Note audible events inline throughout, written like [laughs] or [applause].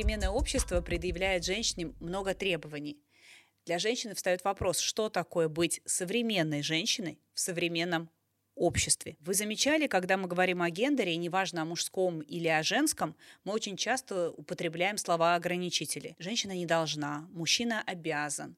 Современное общество предъявляет женщине много требований. Для женщины встает вопрос, что такое быть современной женщиной в современном обществе. Вы замечали, когда мы говорим о гендере, неважно о мужском или о женском, мы очень часто употребляем слова ограничители. Женщина не должна, мужчина обязан.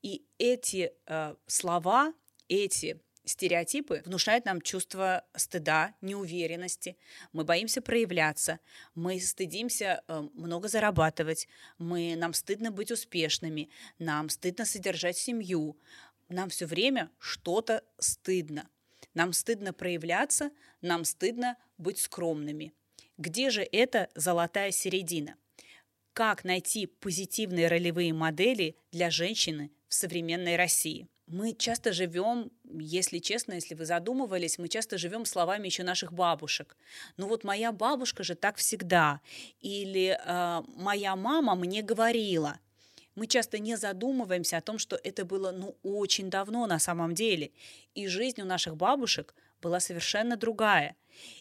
И эти э, слова, эти стереотипы внушают нам чувство стыда, неуверенности. Мы боимся проявляться, мы стыдимся э, много зарабатывать, мы, нам стыдно быть успешными, нам стыдно содержать семью, нам все время что-то стыдно. Нам стыдно проявляться, нам стыдно быть скромными. Где же эта золотая середина? Как найти позитивные ролевые модели для женщины в современной России? Мы часто живем, если честно, если вы задумывались, мы часто живем словами еще наших бабушек. Ну вот моя бабушка же так всегда. Или э, моя мама мне говорила мы часто не задумываемся о том, что это было ну очень давно на самом деле. И жизнь у наших бабушек была совершенно другая.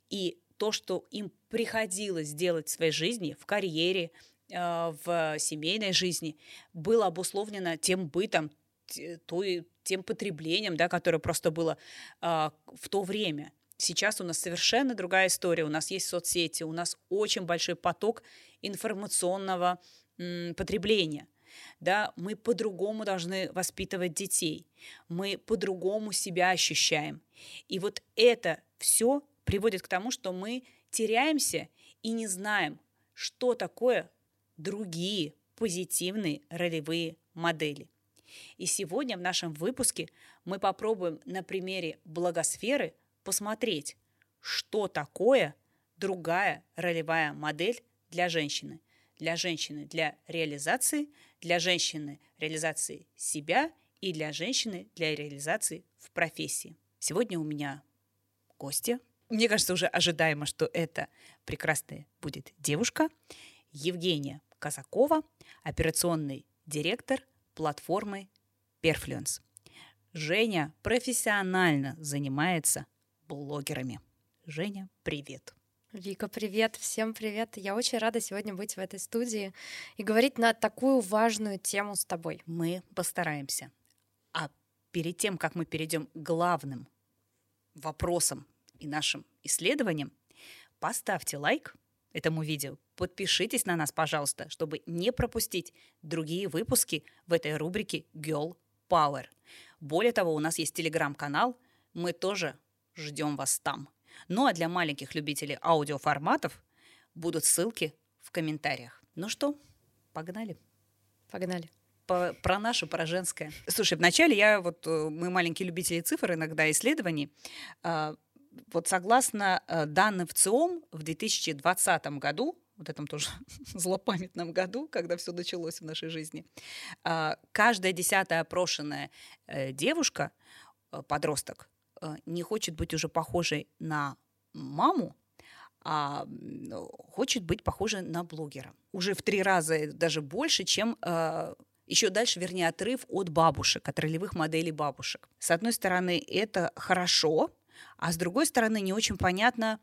И то, что им приходилось делать в своей жизни, в карьере, э, в семейной жизни, было обусловлено тем бытом, той, тем потреблением, да, которое просто было э, в то время. Сейчас у нас совершенно другая история. У нас есть соцсети, у нас очень большой поток информационного м, потребления да, мы по-другому должны воспитывать детей, мы по-другому себя ощущаем. И вот это все приводит к тому, что мы теряемся и не знаем, что такое другие позитивные ролевые модели. И сегодня в нашем выпуске мы попробуем на примере благосферы посмотреть, что такое другая ролевая модель для женщины. Для женщины для реализации, для женщины реализации себя и для женщины для реализации в профессии. Сегодня у меня гости. Мне кажется, уже ожидаемо, что это прекрасная будет девушка Евгения Казакова, операционный директор платформы Perfluence. Женя профессионально занимается блогерами. Женя, привет. Вика, привет, всем привет. Я очень рада сегодня быть в этой студии и говорить на такую важную тему с тобой. Мы постараемся. А перед тем, как мы перейдем к главным вопросам и нашим исследованиям, поставьте лайк этому видео, подпишитесь на нас, пожалуйста, чтобы не пропустить другие выпуски в этой рубрике Girl Power. Более того, у нас есть телеграм-канал, мы тоже ждем вас там. Ну а для маленьких любителей аудиоформатов будут ссылки в комментариях. Ну что, погнали? Погнали. По, про наше, про женское. Слушай, вначале я, вот э, мы маленькие любители цифр, иногда исследований, а, вот согласно э, данным в ЦИОМ в 2020 году, вот этом тоже [laughs] злопамятном году, когда все началось в нашей жизни, а, каждая десятая опрошенная э, девушка, подросток, Э, не хочет быть уже похожей на маму, а хочет быть похожей на блогера. Уже в три раза даже больше, чем еще дальше, вернее, отрыв от бабушек, от ролевых моделей бабушек. С одной стороны, это хорошо, а с другой стороны, не очень понятно,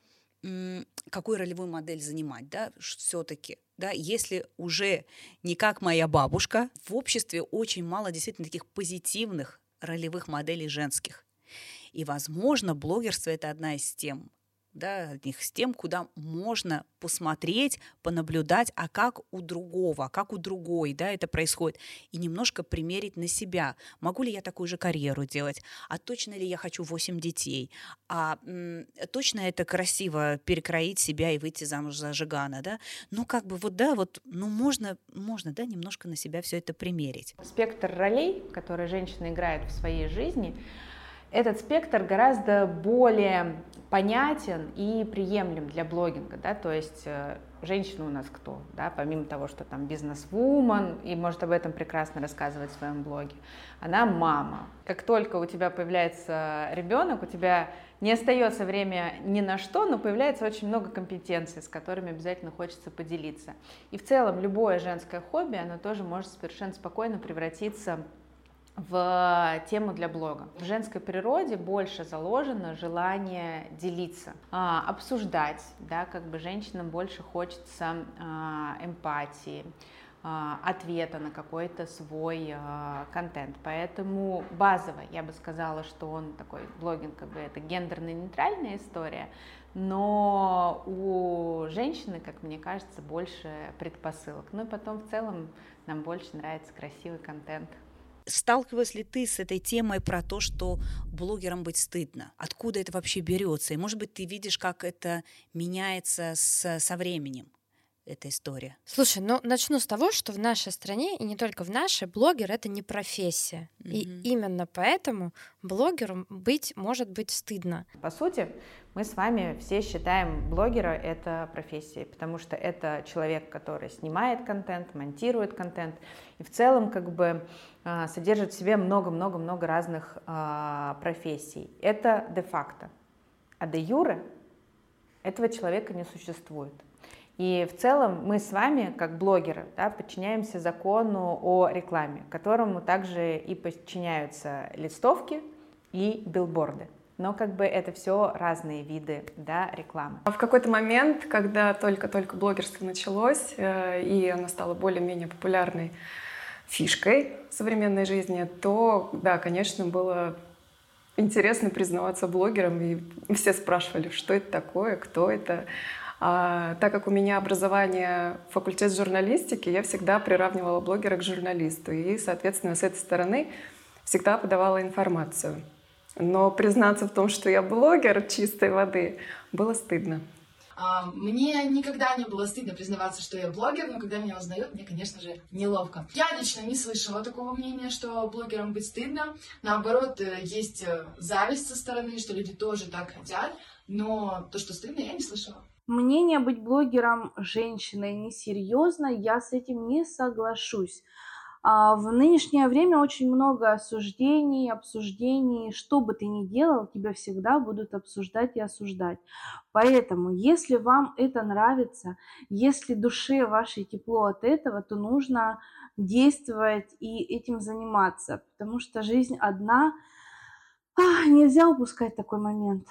какую ролевую модель занимать, да, все-таки, да, если уже не как моя бабушка, в обществе очень мало действительно таких позитивных ролевых моделей женских. И, возможно, блогерство — это одна из тем, да, одних с тем, куда можно посмотреть, понаблюдать, а как у другого, а как у другой, да, это происходит, и немножко примерить на себя. Могу ли я такую же карьеру делать? А точно ли я хочу 8 детей? А м- точно это красиво перекроить себя и выйти замуж за Жигана, да? Ну, как бы вот, да, вот, ну, можно, можно, да, немножко на себя все это примерить. Спектр ролей, которые женщина играет в своей жизни, этот спектр гораздо более понятен и приемлем для блогинга, да, то есть э, женщина у нас кто, да, помимо того, что там бизнес-вумен и может об этом прекрасно рассказывать в своем блоге, она мама. Как только у тебя появляется ребенок, у тебя не остается время ни на что, но появляется очень много компетенций, с которыми обязательно хочется поделиться. И в целом любое женское хобби, оно тоже может совершенно спокойно превратиться в тему для блога. В женской природе больше заложено желание делиться, а, обсуждать, да, как бы женщинам больше хочется а, эмпатии, а, ответа на какой-то свой контент. Поэтому базово я бы сказала, что он такой блогинг, как бы это гендерно-нейтральная история, но у женщины, как мне кажется, больше предпосылок. Ну и потом в целом нам больше нравится красивый контент. Сталкивалась ли ты с этой темой про то, что блогерам быть стыдно? Откуда это вообще берется? И, может быть, ты видишь, как это меняется с, со временем? Эта история? Слушай, ну начну с того, что в нашей стране, и не только в нашей, блогер это не профессия. Mm-hmm. И именно поэтому блогером быть может быть стыдно. По сути, мы с вами все считаем блогера это профессией, потому что это человек, который снимает контент, монтирует контент, и в целом как бы а, содержит в себе много-много-много разных а, профессий. Это де-факто. А де-юре этого человека не существует. И в целом мы с вами, как блогеры, да, подчиняемся закону о рекламе, которому также и подчиняются листовки и билборды. Но как бы это все разные виды да, рекламы. В какой-то момент, когда только-только блогерство началось, э, и оно стало более-менее популярной фишкой современной жизни, то, да, конечно, было интересно признаваться блогером, и все спрашивали, что это такое, кто это. А, так как у меня образование факультет журналистики, я всегда приравнивала блогера к журналисту. И, соответственно, с этой стороны всегда подавала информацию. Но признаться в том, что я блогер чистой воды, было стыдно. А, мне никогда не было стыдно признаваться, что я блогер, но когда меня узнают, мне, конечно же, неловко. Я лично не слышала такого мнения, что блогерам быть стыдно. Наоборот, э, есть э, зависть со стороны, что люди тоже так хотят, но то, что стыдно, я не слышала. Мнение быть блогером женщиной несерьезно, я с этим не соглашусь. А в нынешнее время очень много осуждений, обсуждений. Что бы ты ни делал, тебя всегда будут обсуждать и осуждать. Поэтому, если вам это нравится, если душе вашей тепло от этого, то нужно действовать и этим заниматься, потому что жизнь одна. А, нельзя упускать такой момент.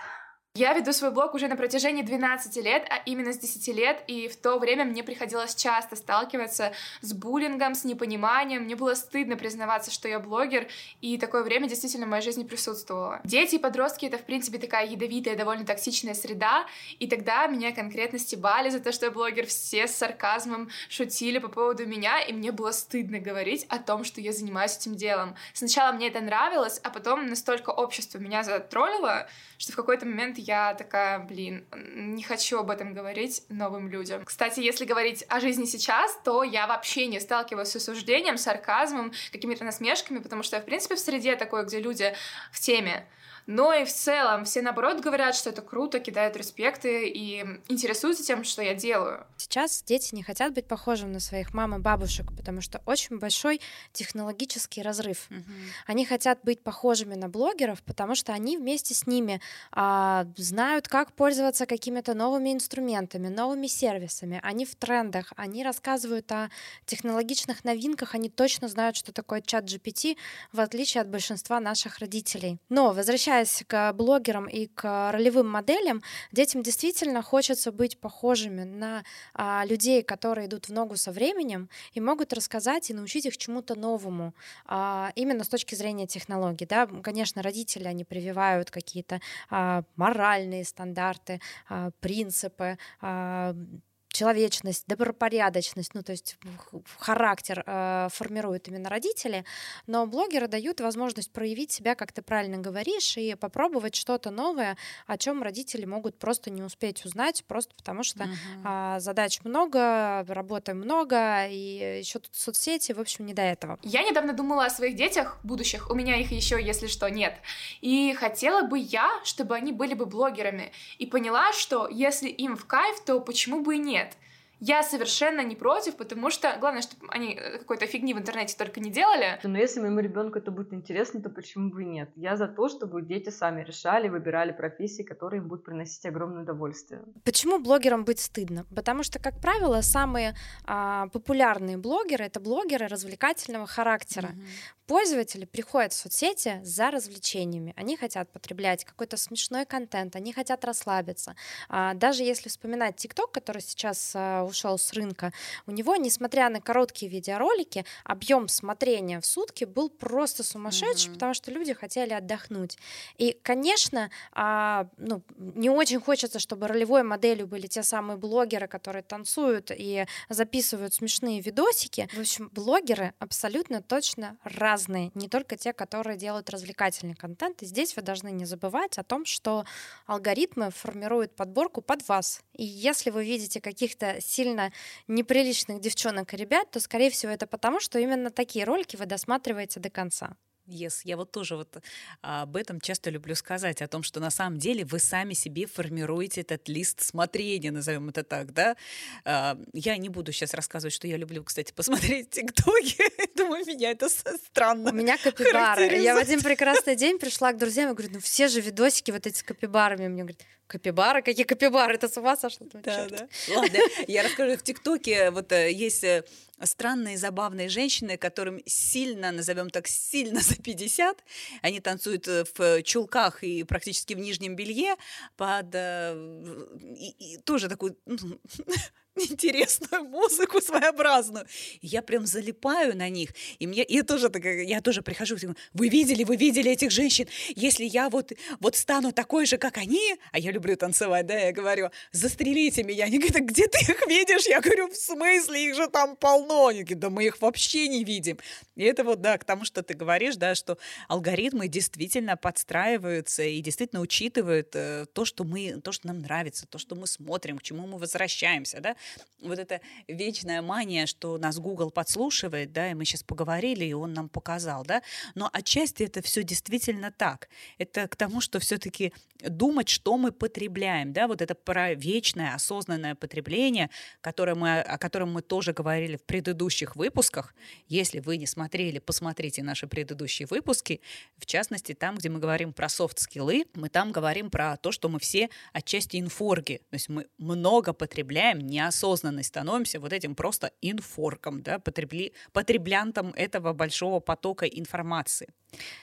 Я веду свой блог уже на протяжении 12 лет, а именно с 10 лет, и в то время мне приходилось часто сталкиваться с буллингом, с непониманием. Мне было стыдно признаваться, что я блогер, и такое время действительно в моей жизни присутствовало. Дети и подростки — это, в принципе, такая ядовитая, довольно токсичная среда, и тогда меня конкретно стебали за то, что я блогер, все с сарказмом шутили по поводу меня, и мне было стыдно говорить о том, что я занимаюсь этим делом. Сначала мне это нравилось, а потом настолько общество меня затроллило, что в какой-то момент я такая, блин, не хочу об этом говорить новым людям. Кстати, если говорить о жизни сейчас, то я вообще не сталкиваюсь с осуждением, сарказмом, какими-то насмешками, потому что я, в принципе, в среде такой, где люди в теме но и в целом все, наоборот, говорят, что это круто, кидают респекты и интересуются тем, что я делаю. Сейчас дети не хотят быть похожими на своих мам и бабушек, потому что очень большой технологический разрыв. Угу. Они хотят быть похожими на блогеров, потому что они вместе с ними а, знают, как пользоваться какими-то новыми инструментами, новыми сервисами. Они в трендах, они рассказывают о технологичных новинках, они точно знают, что такое чат GPT, в отличие от большинства наших родителей. Но возвращаясь возвращаясь к блогерам и к ролевым моделям, детям действительно хочется быть похожими на а, людей, которые идут в ногу со временем и могут рассказать и научить их чему-то новому, а, именно с точки зрения технологий. Да? Конечно, родители, они прививают какие-то а, моральные стандарты, а, принципы, а, человечность, добропорядочность, ну то есть характер э, формируют именно родители, но блогеры дают возможность проявить себя, как ты правильно говоришь, и попробовать что-то новое, о чем родители могут просто не успеть узнать, просто потому что uh-huh. э, задач много, работы много, и еще тут соцсети, в общем, не до этого. Я недавно думала о своих детях будущих, у меня их еще, если что, нет, и хотела бы я, чтобы они были бы блогерами, и поняла, что если им в кайф, то почему бы и нет? Я совершенно не против, потому что главное, чтобы они э, какой-то фигни в интернете только не делали. Но если моему ребенку это будет интересно, то почему бы и нет? Я за то, чтобы дети сами решали, выбирали профессии, которые им будут приносить огромное удовольствие. Почему блогерам быть стыдно? Потому что, как правило, самые а, популярные блогеры это блогеры развлекательного характера. Mm-hmm. Пользователи приходят в соцсети за развлечениями. Они хотят потреблять какой-то смешной контент, они хотят расслабиться. А, даже если вспоминать ТикТок, который сейчас а, ушел с рынка, у него, несмотря на короткие видеоролики, объем смотрения в сутки был просто сумасшедший, mm-hmm. потому что люди хотели отдохнуть. И, конечно, а, ну, не очень хочется, чтобы ролевой моделью были те самые блогеры, которые танцуют и записывают смешные видосики. В общем, блогеры абсолютно точно разные, не только те, которые делают развлекательный контент. И здесь вы должны не забывать о том, что алгоритмы формируют подборку под вас. И если вы видите каких-то сильно неприличных девчонок и ребят, то, скорее всего, это потому, что именно такие ролики вы досматриваете до конца. Yes, я вот тоже вот а, об этом часто люблю сказать, о том, что на самом деле вы сами себе формируете этот лист смотрения, назовем это так, да. А, я не буду сейчас рассказывать, что я люблю, кстати, посмотреть ТикТоки. [laughs] Думаю, меня это странно У меня капибары. Я в один прекрасный день пришла к друзьям и говорю, ну все же видосики вот эти с капибарами. Мне говорят, Капибары? Какие капибары? Это с ума сошло? Да, да. Ладно, я расскажу. В ТикТоке вот э, есть э, странные, забавные женщины, которым сильно, назовем так, сильно [laughs] за 50. Они танцуют э, в чулках и практически в нижнем белье под... И, и тоже такую ну, [laughs] интересную музыку своеобразную. И я прям залипаю на них. И мне, и я тоже такая, я тоже прихожу, вы видели, вы видели этих женщин? Если я вот, вот стану такой же, как они, а я люблю танцевать, да, я говорю, застрелите меня. Они говорят, где ты их видишь? Я говорю, в смысле, их же там полно. Они говорят, да мы их вообще не видим. И это вот, да, к тому, что ты говоришь, да, что алгоритмы действительно подстраиваются и действительно учитывают э, то, что мы, то, что нам нравится, то, что мы смотрим, к чему мы возвращаемся, да вот эта вечная мания, что нас Google подслушивает, да, и мы сейчас поговорили, и он нам показал, да, но отчасти это все действительно так. Это к тому, что все-таки думать, что мы потребляем, да, вот это про вечное осознанное потребление, которое мы, о котором мы тоже говорили в предыдущих выпусках. Если вы не смотрели, посмотрите наши предыдущие выпуски, в частности, там, где мы говорим про софт-скиллы, мы там говорим про то, что мы все отчасти инфорги, то есть мы много потребляем неосознанно осознанной становимся вот этим просто инфорком, да, потребли, потреблянтом этого большого потока информации.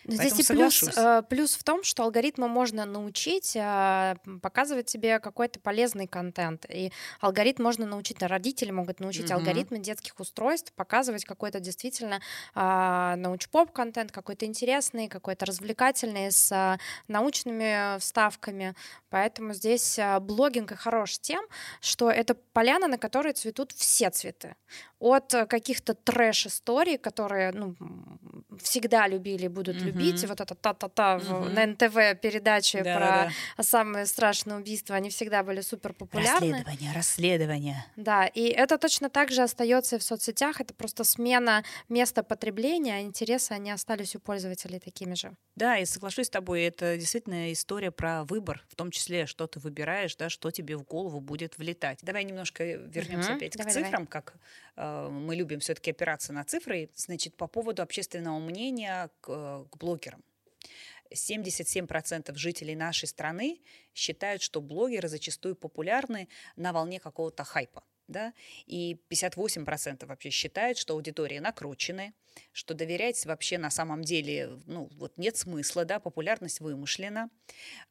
Но здесь и плюс, э, плюс в том, что алгоритмы можно научить э, показывать тебе какой-то полезный контент. И алгоритм можно научить, родители могут научить угу. алгоритмы детских устройств показывать какой-то действительно а, научпоп контент, какой-то интересный, какой-то развлекательный, с научными вставками. Поэтому здесь блогинг и хорош тем, что это поляна, на которой цветут все цветы от э, каких-то трэш-историй, которые ну, всегда любили и будут mm-hmm. любить, и вот это та-та-та mm-hmm. на НТВ передачи да, про да. самые страшные убийства, они всегда были супер популярны. Расследование, расследование. Да, и это точно так же остается и в соцсетях, это просто смена места потребления, а интересы, они остались у пользователей такими же. Да, и соглашусь с тобой, это действительно история про выбор, в том числе, что ты выбираешь, да, что тебе в голову будет влетать. Давай немножко вернемся mm-hmm. опять давай, к цифрам, давай. как э, Э, мы любим все-таки опираться на цифры, значит, по поводу общественного мнения к, к блогерам. 77% жителей нашей страны считают, что блогеры зачастую популярны на волне какого-то хайпа да, и 58% вообще считают, что аудитории накручены, что доверять вообще на самом деле, ну, вот нет смысла, да, популярность вымышлена.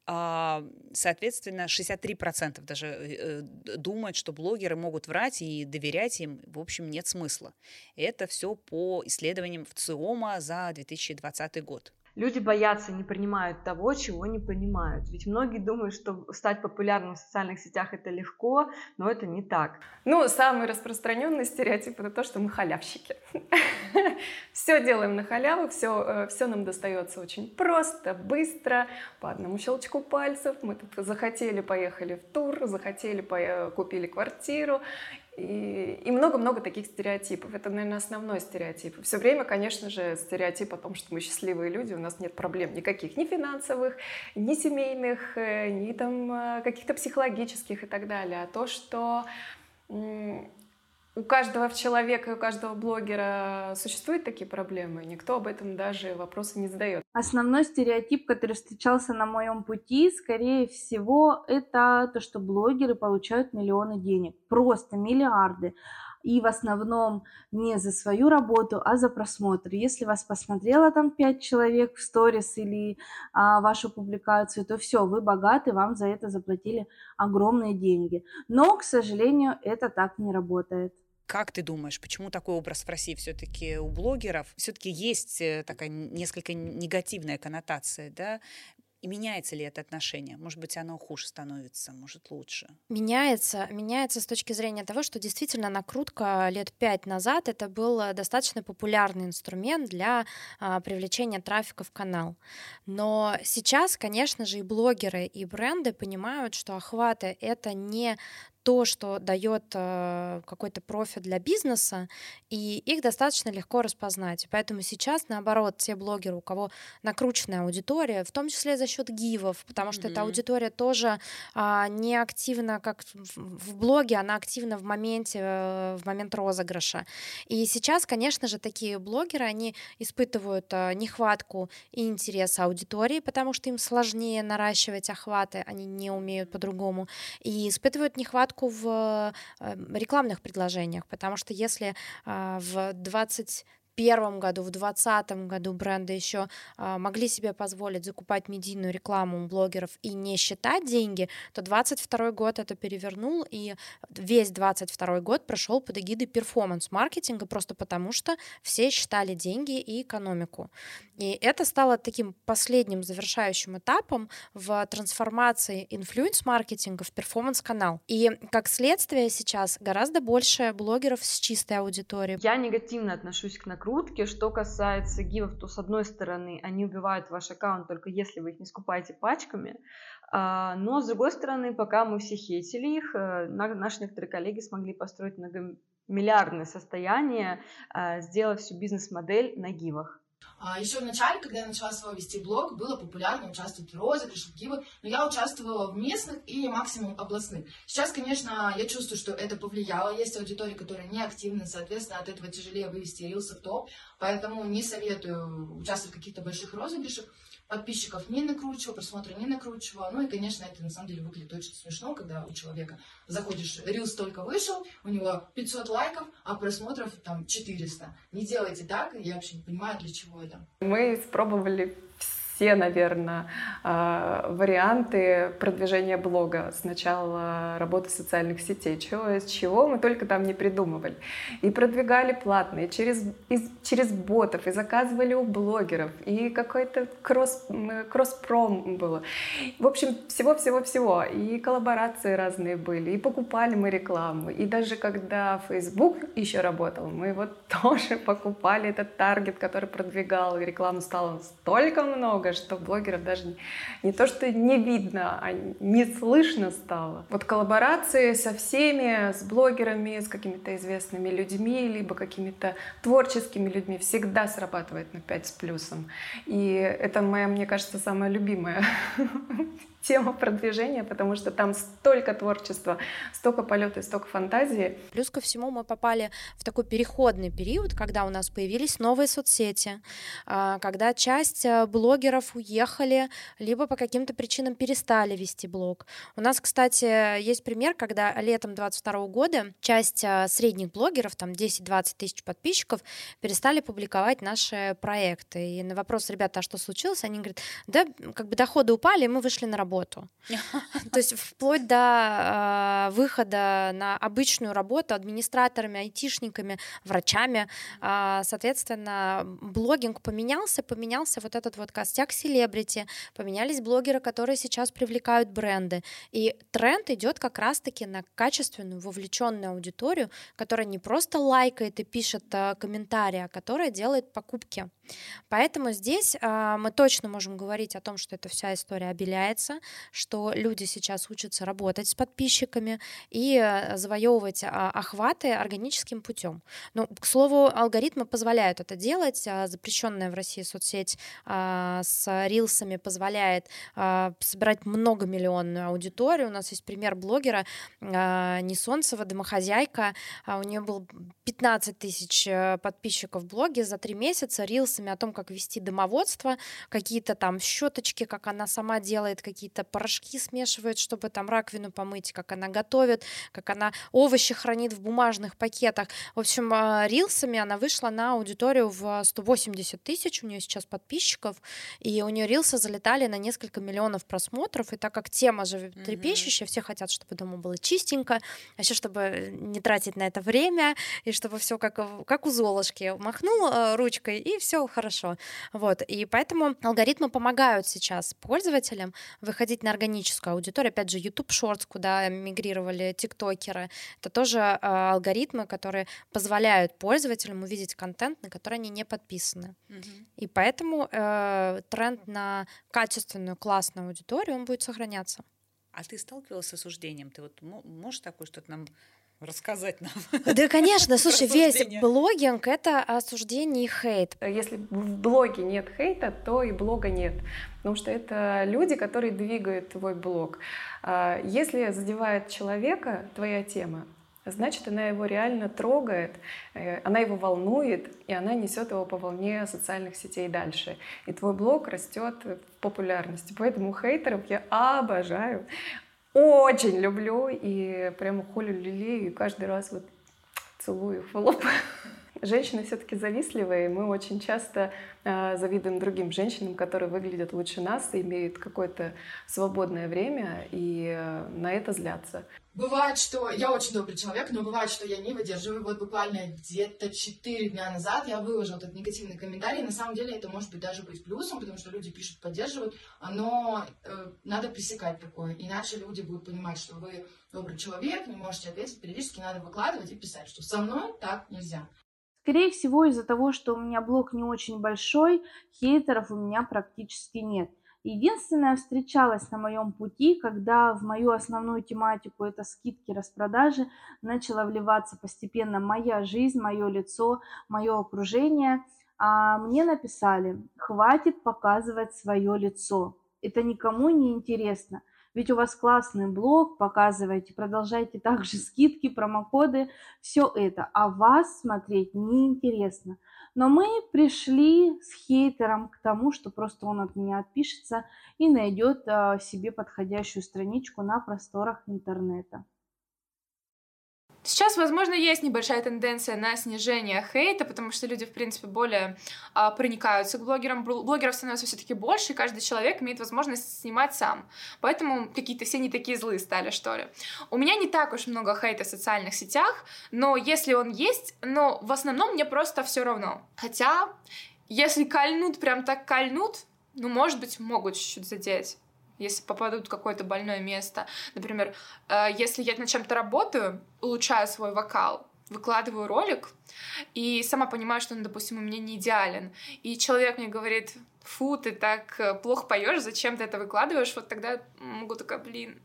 А, соответственно, 63% даже э, думают, что блогеры могут врать и доверять им, в общем, нет смысла. Это все по исследованиям в ЦИОМа за 2020 год люди боятся, не принимают того, чего не понимают. Ведь многие думают, что стать популярным в социальных сетях это легко, но это не так. Ну, самый распространенный стереотип это то, что мы халявщики. [laughs] Все делаем на халяву, все, э, все нам достается очень просто, быстро, по одному щелчку пальцев. Мы тут захотели, поехали в тур, захотели, купили квартиру и много-много таких стереотипов. Это, наверное, основной стереотип. Все время, конечно же, стереотип о том, что мы счастливые люди, у нас нет проблем никаких, ни финансовых, ни семейных, э, ни там э, каких-то психологических и так далее. А то, что у каждого человека и у каждого блогера существуют такие проблемы, никто об этом даже вопросы не задает. Основной стереотип, который встречался на моем пути, скорее всего, это то, что блогеры получают миллионы денег, просто миллиарды и в основном не за свою работу, а за просмотр. Если вас посмотрело там 5 человек в сторис или а, вашу публикацию, то все, вы богаты, вам за это заплатили огромные деньги. Но, к сожалению, это так не работает. Как ты думаешь, почему такой образ в России все-таки у блогеров? Все-таки есть э, такая несколько негативная коннотация, да? И меняется ли это отношение? Может быть, оно хуже становится, может, лучше? Меняется. Меняется с точки зрения того, что действительно накрутка лет пять назад это был э, достаточно популярный инструмент для а, привлечения трафика в канал. Но сейчас, конечно же, и блогеры, и бренды понимают, что охваты — это не то, что дает э, какой-то профит для бизнеса, и их достаточно легко распознать. Поэтому сейчас, наоборот, те блогеры, у кого накрученная аудитория, в том числе за счет гивов, потому что mm-hmm. эта аудитория тоже э, не активна, как в, блоге, она активна в моменте, э, в момент розыгрыша. И сейчас, конечно же, такие блогеры, они испытывают э, нехватку и интерес аудитории, потому что им сложнее наращивать охваты, они не умеют по-другому, и испытывают нехватку недостатку в э, рекламных предложениях, потому что если а, в 20 первом году, в двадцатом году бренды еще а, могли себе позволить закупать медийную рекламу у блогеров и не считать деньги, то 22 год это перевернул, и весь 22 год прошел под эгидой performance-маркетинга, просто потому что все считали деньги и экономику. И это стало таким последним завершающим этапом в трансформации influence-маркетинга в performance-канал. И как следствие сейчас гораздо больше блогеров с чистой аудиторией. Я негативно отношусь к накрутке. Что касается гивов, то с одной стороны они убивают ваш аккаунт только если вы их не скупаете пачками, а, но с другой стороны, пока мы все хейтили их, э, наши некоторые коллеги смогли построить многомиллиардное состояние, а, сделав всю бизнес-модель на гивах. А, Еще в начале, когда я начала свой вести блог, было популярно участвовать в розыгрышах, гивы, но я участвовала в местных и максимум областных. Сейчас, конечно, я чувствую, что это повлияло. Есть аудитория, которая не активна, соответственно, от этого тяжелее вывести рилсы в топ, поэтому не советую участвовать в каких-то больших розыгрышах подписчиков не накручивала, просмотра не накручивала. Ну и, конечно, это на самом деле выглядит очень смешно, когда у человека заходишь, рилс только вышел, у него 500 лайков, а просмотров там 400. Не делайте так, я вообще не понимаю, для чего это. Мы спробовали все, наверное, а, варианты продвижения блога. Сначала работы социальных сетей, чего, чего мы только там не придумывали. И продвигали платные через, из, через ботов, и заказывали у блогеров, и какой-то кросс, кросс-пром было. В общем, всего-всего-всего. И коллаборации разные были, и покупали мы рекламу. И даже когда Facebook еще работал, мы вот [laughs] тоже покупали этот таргет, который продвигал, и рекламу стало столько много, что блогеров даже не то, что не видно, а не слышно стало. Вот коллаборации со всеми, с блогерами, с какими-то известными людьми, либо какими-то творческими людьми всегда срабатывает на 5 с плюсом. И это моя, мне кажется, самая любимая [laughs] тема продвижения, потому что там столько творчества, столько полета столько фантазии. Плюс ко всему мы попали в такой переходный период, когда у нас появились новые соцсети, а, когда часть э, блогеров уехали, либо по каким-то причинам перестали вести блог. У нас, кстати, есть пример, когда летом 22 года часть э, средних блогеров, там 10-20 тысяч подписчиков, перестали публиковать наши проекты. И на вопрос, ребята, а что случилось? Они говорят, да, как бы доходы упали, и мы вышли на работу работу. [laughs] То есть вплоть до э, выхода на обычную работу администраторами, айтишниками, врачами. Э, соответственно, блогинг поменялся, поменялся вот этот вот костяк селебрити, поменялись блогеры, которые сейчас привлекают бренды. И тренд идет как раз-таки на качественную, вовлеченную аудиторию, которая не просто лайкает и пишет э, комментарии, а которая делает покупки. Поэтому здесь мы точно можем говорить о том, что эта вся история обеляется, что люди сейчас учатся работать с подписчиками и э, завоевывать а, охваты органическим путем. Ну, к слову, алгоритмы позволяют это делать. А запрещенная в России соцсеть а, с рилсами позволяет собирать многомиллионную аудиторию. У нас есть пример блогера Несонцева, домохозяйка. У нее был 15 тысяч э, подписчиков в блоге за три месяца рилсами о том, как вести домоводство, какие-то там щеточки, как она сама делает, какие-то порошки смешивает, чтобы там раковину помыть, как она готовит, как она овощи хранит в бумажных пакетах. В общем, рилсами она вышла на аудиторию в 180 тысяч, у нее сейчас подписчиков, и у нее рилсы залетали на несколько миллионов просмотров, и так как тема же трепещущая, mm-hmm. все хотят, чтобы дома было чистенько, а еще чтобы не тратить на это время, и чтобы все как, как у Золушки, махнул э, ручкой, и все хорошо. Вот, и поэтому алгоритмы помогают сейчас пользователям выходить на органическую аудиторию, опять же, YouTube Shorts, куда мигрировали тиктокеры, это тоже э, алгоритмы, которые позволяют пользователям увидеть контент, на который они не подписаны. Угу. И поэтому э, тренд на качественную, классную аудиторию, он будет сохраняться. А ты сталкивался с осуждением? Ты вот можешь такое что-то нам рассказать нам? Да, [laughs] конечно. Слушай, весь блогинг — это осуждение и хейт. Если в блоге нет хейта, то и блога нет. Потому что это люди, которые двигают твой блог. А если задевает человека твоя тема, значит, она его реально трогает, э, она его волнует, и она несет его по волне социальных сетей дальше. И твой блог растет в популярности. Поэтому хейтеров я обожаю, очень люблю, и прямо холю лилею, и каждый раз вот целую в лоб. Женщины все-таки завистливые, мы очень часто э, завидуем другим женщинам, которые выглядят лучше нас и имеют какое-то свободное время, и э, на это злятся. Бывает, что я очень добрый человек, но бывает, что я не выдерживаю. Вот буквально где-то 4 дня назад я выложила этот негативный комментарий. На самом деле это может быть даже быть плюсом, потому что люди пишут, поддерживают, но э, надо пресекать такое. Иначе люди будут понимать, что вы добрый человек, не можете ответить. Периодически надо выкладывать и писать, что со мной так нельзя. Скорее всего, из-за того, что у меня блог не очень большой, хейтеров у меня практически нет. Единственное, встречалась на моем пути, когда в мою основную тематику, это скидки, распродажи, начала вливаться постепенно моя жизнь, мое лицо, мое окружение. А мне написали, хватит показывать свое лицо, это никому не интересно. Ведь у вас классный блог, показывайте, продолжайте также скидки, промокоды, все это. А вас смотреть неинтересно. Но мы пришли с хейтером к тому, что просто он от меня отпишется и найдет а, себе подходящую страничку на просторах интернета. Сейчас, возможно, есть небольшая тенденция на снижение хейта, потому что люди, в принципе, более а, проникаются к блогерам. Блогеров становится все-таки больше, и каждый человек имеет возможность снимать сам. Поэтому какие-то все не такие злые стали, что ли. У меня не так уж много хейта в социальных сетях, но если он есть, но в основном мне просто все равно. Хотя, если кольнут, прям так кольнут, ну, может быть, могут чуть-чуть задеть если попадут в какое-то больное место. Например, э, если я над чем-то работаю, улучшаю свой вокал, выкладываю ролик, и сама понимаю, что он, допустим, у меня не идеален. И человек мне говорит, фу, ты так э, плохо поешь, зачем ты это выкладываешь? Вот тогда могу такая, блин,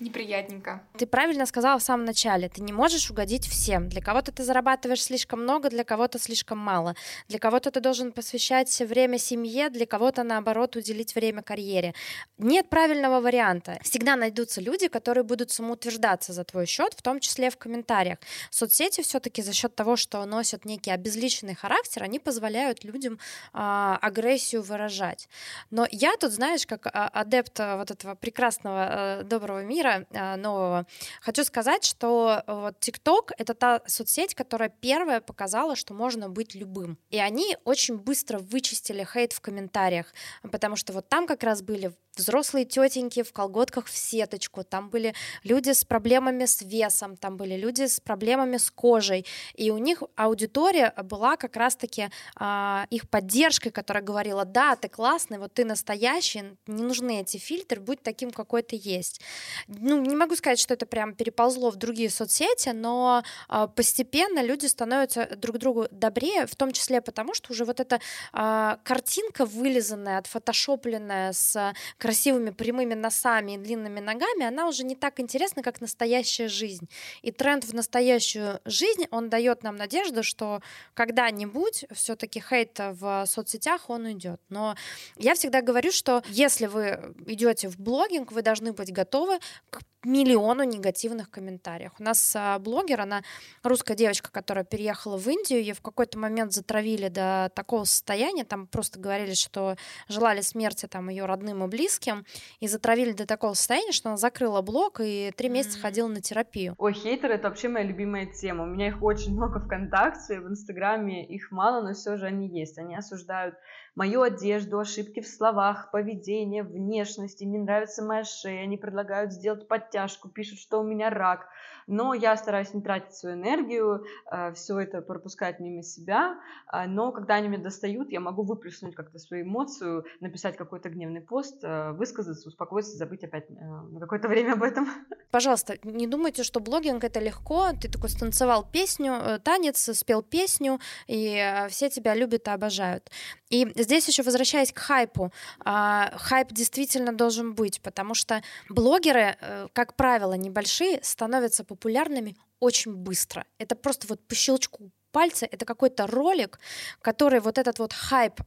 неприятненько. Ты правильно сказала в самом начале, ты не можешь угодить всем. Для кого-то ты зарабатываешь слишком много, для кого-то слишком мало. Для кого-то ты должен посвящать время семье, для кого-то, наоборот, уделить время карьере. Нет правильного варианта. Всегда найдутся люди, которые будут самоутверждаться за твой счет, в том числе в комментариях. Соцсети все-таки за счет того, что носят некий обезличенный характер, они позволяют людям а, агрессию выражать. Но я тут, знаешь, как а, адепт а, вот этого прекрасного, а, доброго мира, мира а, нового. Хочу сказать, что э, вот TikTok — это та соцсеть, которая первая показала, что можно быть любым. И они очень быстро вычистили хейт в комментариях, потому что вот там как раз были взрослые тетеньки в колготках в сеточку, там были люди с проблемами с весом, там были люди с проблемами с кожей, и у них аудитория была как раз-таки а, их поддержкой, которая говорила, да, ты классный, вот ты настоящий, не нужны эти фильтры, будь таким, какой ты есть. Ну, не могу сказать, что это прям переползло в другие соцсети, но а, постепенно люди становятся друг другу добрее, в том числе потому, что уже вот эта а, картинка вылизанная, отфотошопленная с красивыми прямыми носами и длинными ногами, она уже не так интересна, как настоящая жизнь. И тренд в настоящую жизнь, он дает нам надежду, что когда-нибудь все-таки хейт в соцсетях он уйдет. Но я всегда говорю, что если вы идете в блогинг, вы должны быть готовы к миллиону негативных комментариев. У нас а, блогер, она русская девочка, которая переехала в Индию, ее в какой-то момент затравили до такого состояния, там просто говорили, что желали смерти там ее родным и близким, и затравили до такого состояния, что она закрыла блог и три месяца mm-hmm. ходила на терапию. Ой, хейтеры — это вообще моя любимая тема. У меня их очень много ВКонтакте, в Инстаграме их мало, но все же они есть. Они осуждают мою одежду, ошибки в словах, поведение, внешности, мне нравится моя шея, они предлагают сделать подтяжку, пишут, что у меня рак, но я стараюсь не тратить свою энергию, э, все это пропускать мимо себя, э, но когда они меня достают, я могу выплеснуть как-то свою эмоцию, написать какой-то гневный пост, э, высказаться, успокоиться, забыть опять на какое-то [laughs] время об этом. Пожалуйста, не думайте, что блогинг это легко, ты такой станцевал песню, танец, спел песню, и все тебя любят и обожают. И здесь еще возвращаясь к хайпу, а, хайп действительно должен быть, потому что блогеры, как правило, небольшие, становятся популярными популярными очень быстро. Это просто вот по щелчку пальца, это какой-то ролик, который вот этот вот хайп,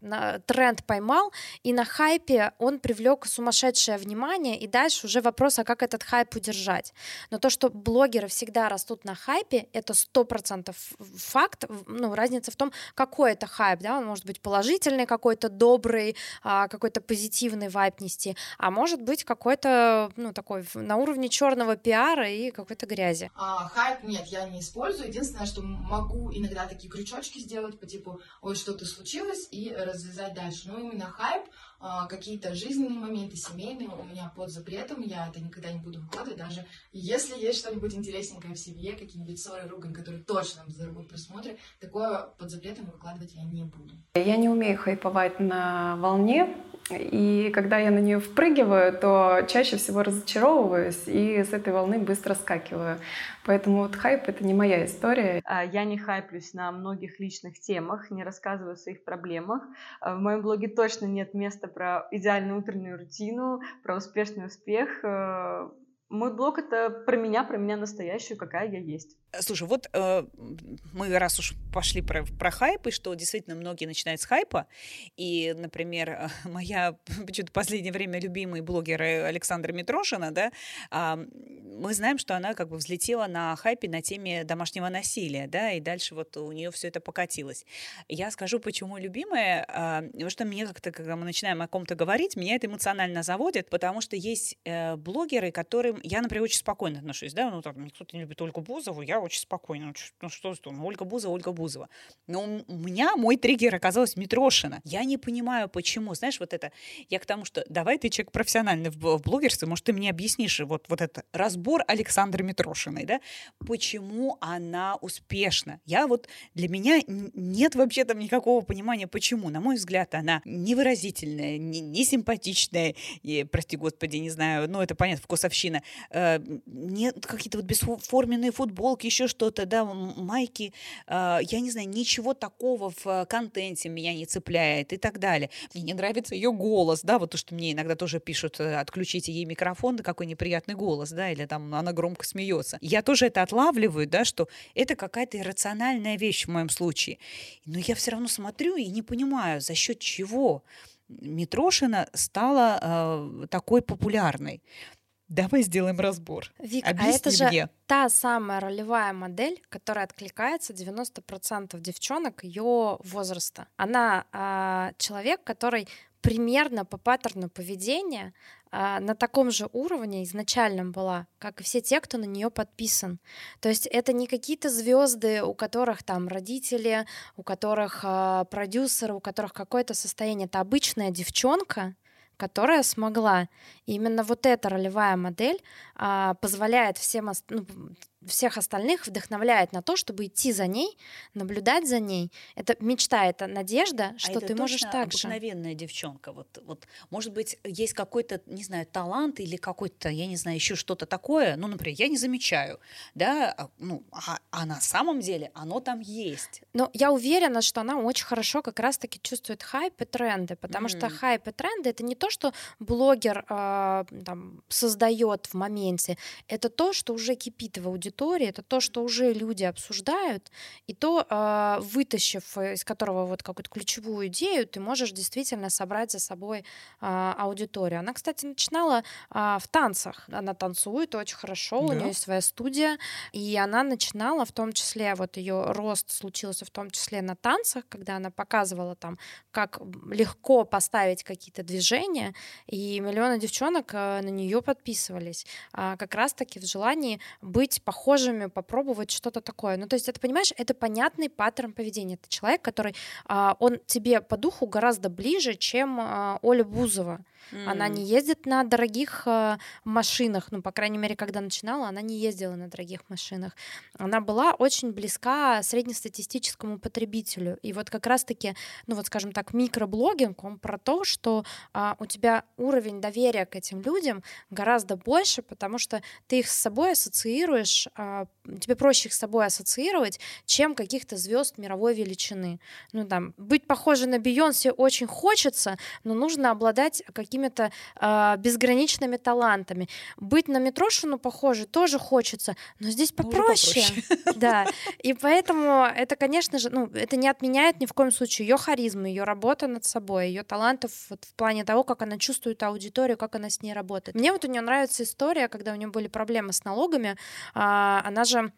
тренд поймал, и на хайпе он привлек сумасшедшее внимание, и дальше уже вопрос, а как этот хайп удержать. Но то, что блогеры всегда растут на хайпе, это сто процентов факт, ну, разница в том, какой это хайп, да, он может быть положительный какой-то, добрый, а, какой-то позитивный вайп нести, а может быть какой-то, ну, такой на уровне черного пиара и какой-то грязи. А, хайп нет, я не использую, единственное, что могу иногда иногда такие крючочки сделать по типу «Ой, что-то случилось» и развязать дальше. Но именно хайп, а, какие-то жизненные моменты, семейные у меня под запретом, я это никогда не буду выкладывать, даже если есть что-нибудь интересненькое в семье, какие-нибудь ссоры, ругань, которые точно взорвут просмотры, такое под запретом выкладывать я не буду. Я не умею хайповать на волне, и когда я на нее впрыгиваю, то чаще всего разочаровываюсь и с этой волны быстро скакиваю. Поэтому вот хайп — это не моя история. А, я не хайплюсь на многих личных темах, не рассказываю о своих проблемах. А, в моем блоге точно нет места про идеальную утреннюю рутину, про успешный успех. Мой блог — это про меня, про меня настоящую, какая я есть. Слушай, вот э, мы раз уж пошли про, про хайп, и что действительно многие начинают с хайпа, и, например, [laughs] моя [laughs] почему-то в последнее время любимый блогер Александра Митрошина, да, э, мы знаем, что она как бы взлетела на хайпе на теме домашнего насилия, да, и дальше вот у нее все это покатилось. Я скажу, почему любимая, э, потому что мне как-то, когда мы начинаем о ком-то говорить, меня это эмоционально заводит, потому что есть э, блогеры, которым я, например, очень спокойно отношусь, да, ну, там, кто-то не любит Ольгу Бузову, я очень спокойно. Ну, ну что, что, ну, Ольга Бузова, Ольга Бузова. Но у меня мой триггер оказалась Митрошина. Я не понимаю, почему. Знаешь, вот это, я к тому, что давай ты человек профессиональный в, блогерстве, может, ты мне объяснишь вот, вот это разбор Александры Митрошиной, да, почему она успешна. Я вот, для меня нет вообще там никакого понимания, почему. На мой взгляд, она невыразительная, не, не симпатичная, и, прости господи, не знаю, ну, это понятно, вкусовщина. Э, нет какие-то вот бесформенные футболки, еще что-то, да, майки, э, я не знаю, ничего такого в контенте меня не цепляет и так далее. Мне не нравится ее голос, да, вот то, что мне иногда тоже пишут, э, отключите ей микрофон, да, какой неприятный голос, да, или там она громко смеется. Я тоже это отлавливаю, да, что это какая-то иррациональная вещь в моем случае. Но я все равно смотрю и не понимаю, за счет чего Митрошина стала э, такой популярной. Давай сделаем разбор. Вик, Объясни а это же мне. та самая ролевая модель, которая откликается 90% девчонок ее возраста. Она э, человек, который примерно по паттерну поведения э, на таком же уровне изначальном была, как и все те, кто на нее подписан. То есть это не какие-то звезды, у которых там родители, у которых э, продюсеры, у которых какое-то состояние. Это обычная девчонка, которая смогла. И именно вот эта ролевая модель а, позволяет всем, ну, всех остальных вдохновляет на то, чтобы идти за ней, наблюдать за ней. Это мечта, это надежда, а что а ты можешь так же. обыкновенная девчонка. Вот, вот, может быть, есть какой-то, не знаю, талант или какой-то, я не знаю, еще что-то такое. Ну, например, я не замечаю, да, а, ну, а, а на самом деле оно там есть. Но я уверена, что она очень хорошо как раз-таки чувствует хайп и тренды, потому mm-hmm. что хайп и тренды это не то, что блогер э, там, создает в моменте, это то, что уже кипит в аудитории, это то, что уже люди обсуждают, и то, э, вытащив из которого вот какую-то ключевую идею, ты можешь действительно собрать за собой э, аудиторию. Она, кстати, начинала э, в танцах. Она танцует очень хорошо, да. у нее есть своя студия, и она начинала в том числе, вот ее рост случился в том числе на танцах, когда она показывала там, как легко поставить какие-то движения, и миллионы девчонок на нее подписывались, как раз-таки в желании быть похожими, попробовать что-то такое. Ну, то есть, это, понимаешь, это понятный паттерн поведения. Это человек, который, он тебе по духу гораздо ближе, чем Оля Бузова. Mm. Она не ездит на дорогих э, машинах, ну, по крайней мере, когда начинала, она не ездила на дорогих машинах. Она была очень близка среднестатистическому потребителю. И вот как раз-таки, ну, вот, скажем так, микроблогинг, он про то, что а, у тебя уровень доверия к этим людям гораздо больше, потому что ты их с собой ассоциируешь, а, тебе проще их с собой ассоциировать, чем каких-то звезд мировой величины. Ну, там, быть похожей на Бейонсе очень хочется, но нужно обладать каким какими-то э, безграничными талантами. Быть на Митрошину похоже тоже хочется, но здесь попроще. [laughs] Да. И поэтому это, конечно же, ну, это не отменяет ни в коем случае ее харизму, ее работа над собой, ее талантов вот в плане того, как она чувствует аудиторию, как она с ней работает. Мне вот у нее нравится история, когда у нее были проблемы с налогами. Э, она же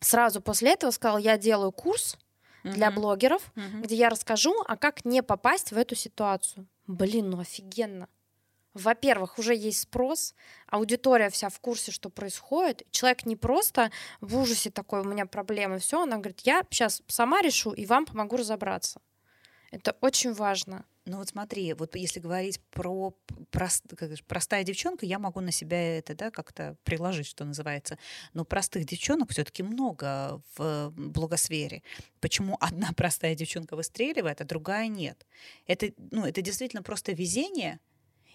сразу после этого сказала, я делаю курс, для uh-huh. блогеров, uh-huh. где я расскажу, а как не попасть в эту ситуацию. Блин, ну офигенно. Во-первых, уже есть спрос, аудитория вся в курсе, что происходит. Человек не просто в ужасе такой, у меня проблемы, все, она говорит, я сейчас сама решу и вам помогу разобраться. Это очень важно. Ну вот смотри, вот если говорить про прост, простая девчонка, я могу на себя это да, как-то приложить, что называется. Но простых девчонок все-таки много в блогосфере. Почему одна [laughs] простая девчонка выстреливает, а другая нет? Это, ну, это действительно просто везение,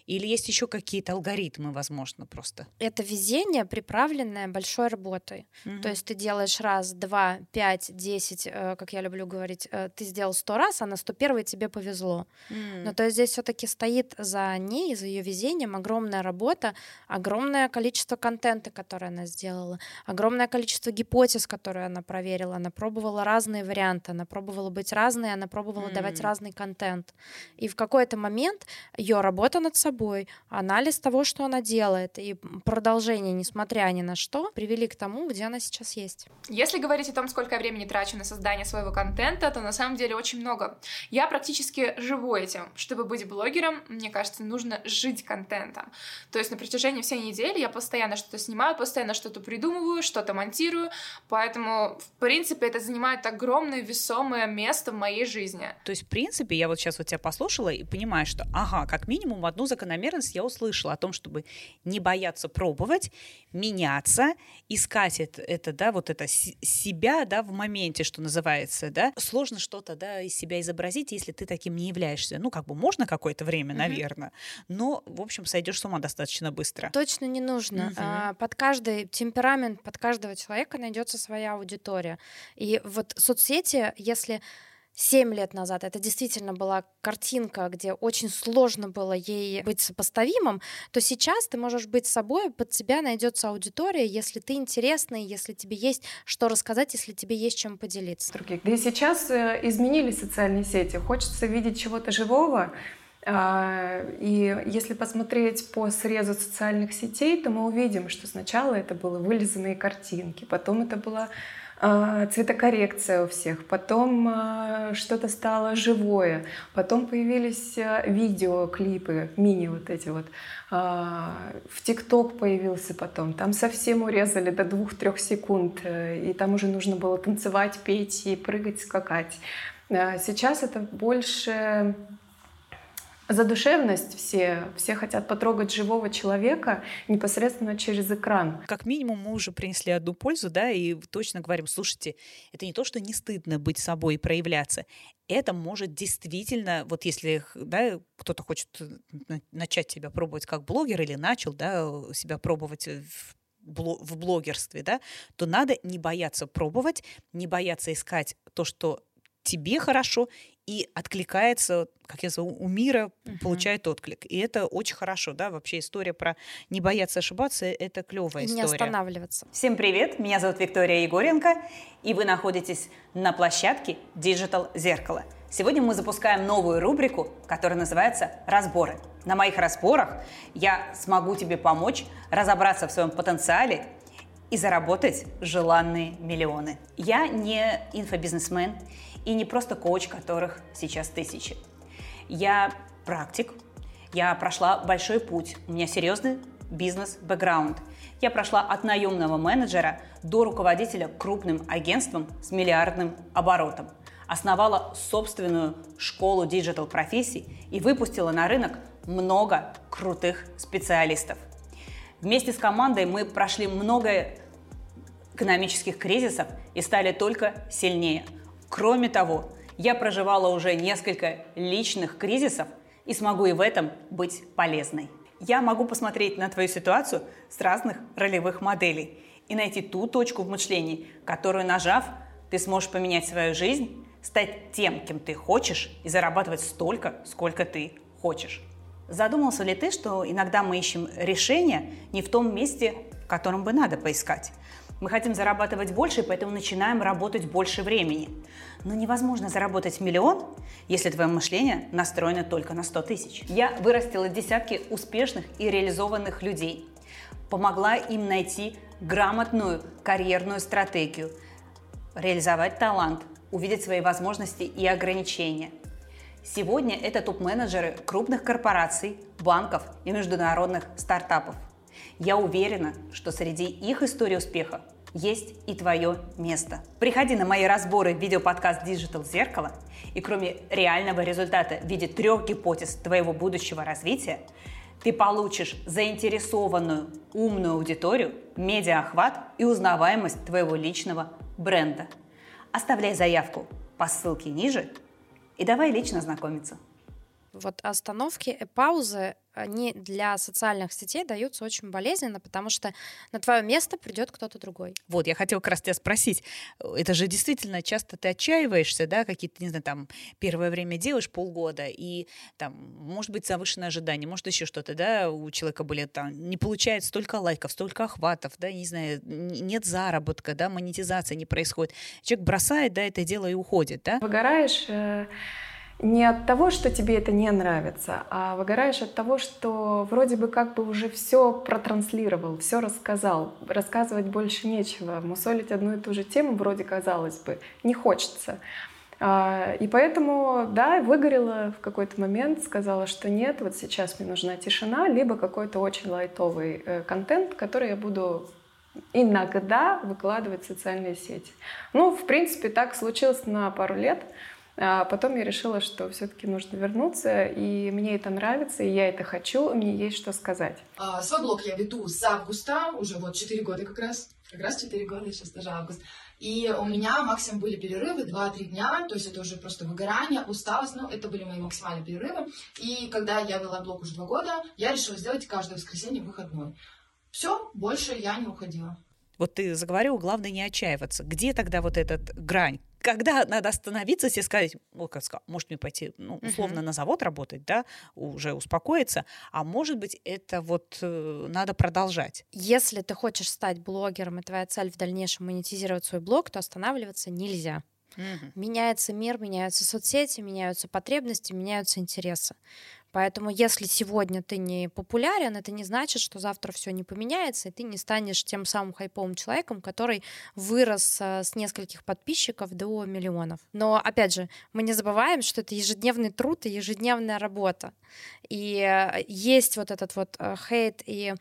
или есть еще какие-то алгоритмы, возможно, просто? Это везение, приправленное большой работой. Угу. То есть ты делаешь раз, два, пять, десять, э, как я люблю говорить, э, ты сделал сто раз, а на сто первый тебе повезло. Mm. Но то есть здесь все-таки стоит за ней, за ее везением огромная работа, огромное количество контента, которое она сделала, огромное количество гипотез, которые она проверила. Она пробовала разные варианты, она пробовала быть разной, она пробовала mm. давать разный контент. И в какой-то момент ее работа над собой собой, анализ того, что она делает, и продолжение, несмотря ни на что, привели к тому, где она сейчас есть. Если говорить о том, сколько я времени трачу на создание своего контента, то на самом деле очень много. Я практически живу этим. Чтобы быть блогером, мне кажется, нужно жить контентом. То есть на протяжении всей недели я постоянно что-то снимаю, постоянно что-то придумываю, что-то монтирую, поэтому, в принципе, это занимает огромное весомое место в моей жизни. То есть, в принципе, я вот сейчас вот тебя послушала и понимаю, что, ага, как минимум одну закон закономерность я услышала о том, чтобы не бояться пробовать, меняться, искать это, это да, вот это себя, да, в моменте, что называется, да. Сложно что-то, да, из себя изобразить, если ты таким не являешься. Ну, как бы можно какое-то время, mm-hmm. наверное, но, в общем, сойдешь с ума достаточно быстро. Точно не нужно. Mm-hmm. под каждый темперамент, под каждого человека найдется своя аудитория. И вот соцсети, если Семь лет назад это действительно была картинка, где очень сложно было ей быть сопоставимым, то сейчас ты можешь быть собой, под тебя найдется аудитория, если ты интересный, если тебе есть что рассказать, если тебе есть чем поделиться. Других. Да и сейчас э, изменились социальные сети. Хочется видеть чего-то живого, а, и если посмотреть по срезу социальных сетей, то мы увидим, что сначала это были вылизанные картинки, потом это была а, цветокоррекция у всех, потом а, что-то стало живое, потом появились а, видеоклипы, мини вот эти вот, в ТикТок появился потом, там совсем урезали до двух-трех секунд, э, и там уже нужно было танцевать, петь и прыгать, скакать. Сейчас это больше задушевность все, все хотят потрогать живого человека непосредственно через экран. Как минимум мы уже принесли одну пользу, да, и точно говорим, слушайте, это не то, что не стыдно быть собой и проявляться, это может действительно, вот если да, кто-то хочет э, начать себя пробовать как блогер или начал да, себя пробовать в в блогерстве, да, то надо не бояться пробовать, не бояться искать то, что тебе хорошо, и откликается, как я называю, у мира uh-huh. получает отклик. И это очень хорошо, да, вообще история про не бояться ошибаться, это клевая и история. не останавливаться. Всем привет, меня зовут Виктория Егоренко, и вы находитесь на площадке Digital Зеркало. Сегодня мы запускаем новую рубрику, которая называется «Разборы». На моих разборах я смогу тебе помочь разобраться в своем потенциале и заработать желанные миллионы. Я не инфобизнесмен, и не просто коуч, которых сейчас тысячи. Я практик, я прошла большой путь, у меня серьезный бизнес-бэкграунд. Я прошла от наемного менеджера до руководителя крупным агентством с миллиардным оборотом. Основала собственную школу диджитал-профессий и выпустила на рынок много крутых специалистов. Вместе с командой мы прошли много экономических кризисов и стали только сильнее – Кроме того, я проживала уже несколько личных кризисов и смогу и в этом быть полезной. Я могу посмотреть на твою ситуацию с разных ролевых моделей и найти ту точку в мышлении, которую, нажав, ты сможешь поменять свою жизнь, стать тем, кем ты хочешь и зарабатывать столько, сколько ты хочешь. Задумался ли ты, что иногда мы ищем решение не в том месте, в котором бы надо поискать? Мы хотим зарабатывать больше, поэтому начинаем работать больше времени. Но невозможно заработать миллион, если твое мышление настроено только на 100 тысяч. Я вырастила десятки успешных и реализованных людей, помогла им найти грамотную карьерную стратегию, реализовать талант, увидеть свои возможности и ограничения. Сегодня это топ-менеджеры крупных корпораций, банков и международных стартапов – я уверена, что среди их историй успеха есть и твое место. Приходи на мои разборы в видеоподкаст Digital Зеркало, и кроме реального результата в виде трех гипотез твоего будущего развития, ты получишь заинтересованную, умную аудиторию, медиаохват и узнаваемость твоего личного бренда. Оставляй заявку по ссылке ниже и давай лично знакомиться. Вот остановки и паузы они для социальных сетей даются очень болезненно, потому что на твое место придет кто-то другой. Вот, я хотела как раз тебя спросить, это же действительно часто ты отчаиваешься, да, какие-то, не знаю, там, первое время делаешь полгода, и там, может быть, завышенное ожидание, может, еще что-то, да, у человека были там, не получает столько лайков, столько охватов, да, не знаю, нет заработка, да, монетизация не происходит. Человек бросает, да, это дело и уходит, да? Выгораешь, э не от того, что тебе это не нравится, а выгораешь от того, что вроде бы как бы уже все протранслировал, все рассказал, рассказывать больше нечего, мусолить одну и ту же тему вроде казалось бы не хочется. А, и поэтому, да, выгорела в какой-то момент, сказала, что нет, вот сейчас мне нужна тишина, либо какой-то очень лайтовый э, контент, который я буду иногда выкладывать в социальные сети. Ну, в принципе, так случилось на пару лет. А потом я решила, что все-таки нужно вернуться, и мне это нравится, и я это хочу, и мне есть что сказать. А, свой блог я веду с августа, уже вот 4 года как раз, как раз 4 года, сейчас даже август. И у меня максимум были перерывы 2-3 дня, то есть это уже просто выгорание, усталость, ну, это были мои максимальные перерывы. И когда я вела блог уже 2 года, я решила сделать каждое воскресенье выходной. Все, больше я не уходила. Вот ты заговорил, главное не отчаиваться. Где тогда вот этот грань? Когда надо остановиться, себе сказать, ну, как сказать, может мне пойти, ну, условно, uh-huh. на завод работать, да, уже успокоиться, а может быть, это вот э, надо продолжать. Если ты хочешь стать блогером, и твоя цель в дальнейшем монетизировать свой блог, то останавливаться нельзя. Угу. Меняется мир, меняются соцсети, меняются потребности, меняются интересы. Поэтому если сегодня ты не популярен, это не значит, что завтра все не поменяется, и ты не станешь тем самым хайповым человеком, который вырос э, с нескольких подписчиков до миллионов. Но опять же, мы не забываем, что это ежедневный труд и ежедневная работа. И э, есть вот этот вот э, хейт, и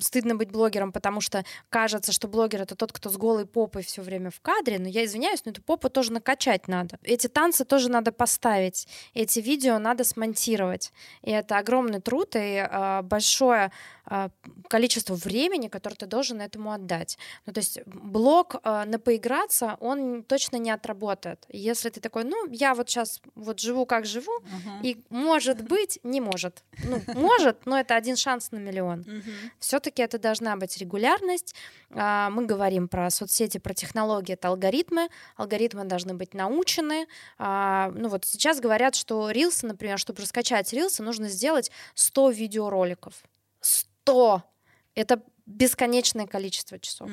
стыдно быть блогером, потому что кажется, что блогер это тот, кто с голой попой все время в кадре, но я извиняюсь, но эту попу тоже накачать надо. Эти танцы тоже надо поставить, эти видео надо смонтировать. Продать. И это огромный труд и э, большое э, количество времени, которое ты должен этому отдать. Ну, то есть блог э, на поиграться, он точно не отработает. Если ты такой, ну, я вот сейчас вот живу как живу, uh-huh. и может быть, не может. Ну, может, но это один шанс на миллион. Uh-huh. Все-таки это должна быть регулярность. Э, мы говорим про соцсети, про технологии, это алгоритмы. Алгоритмы должны быть научены. Э, ну, вот сейчас говорят, что рилсы, например, чтобы раскачать рилсы, нужно сделать 100 видеороликов. 100! Это бесконечное количество часов.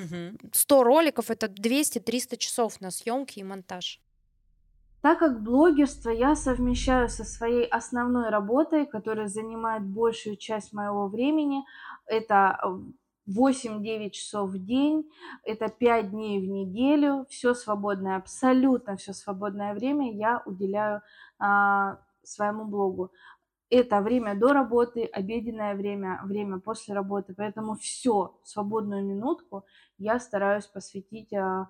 100 роликов — это 200-300 часов на съемки и монтаж. Так как блогерство я совмещаю со своей основной работой, которая занимает большую часть моего времени, это 8-9 часов в день, это 5 дней в неделю, все свободное, абсолютно все свободное время я уделяю а, своему блогу. Это время до работы, обеденное время, время после работы. Поэтому все, свободную минутку я стараюсь посвятить а,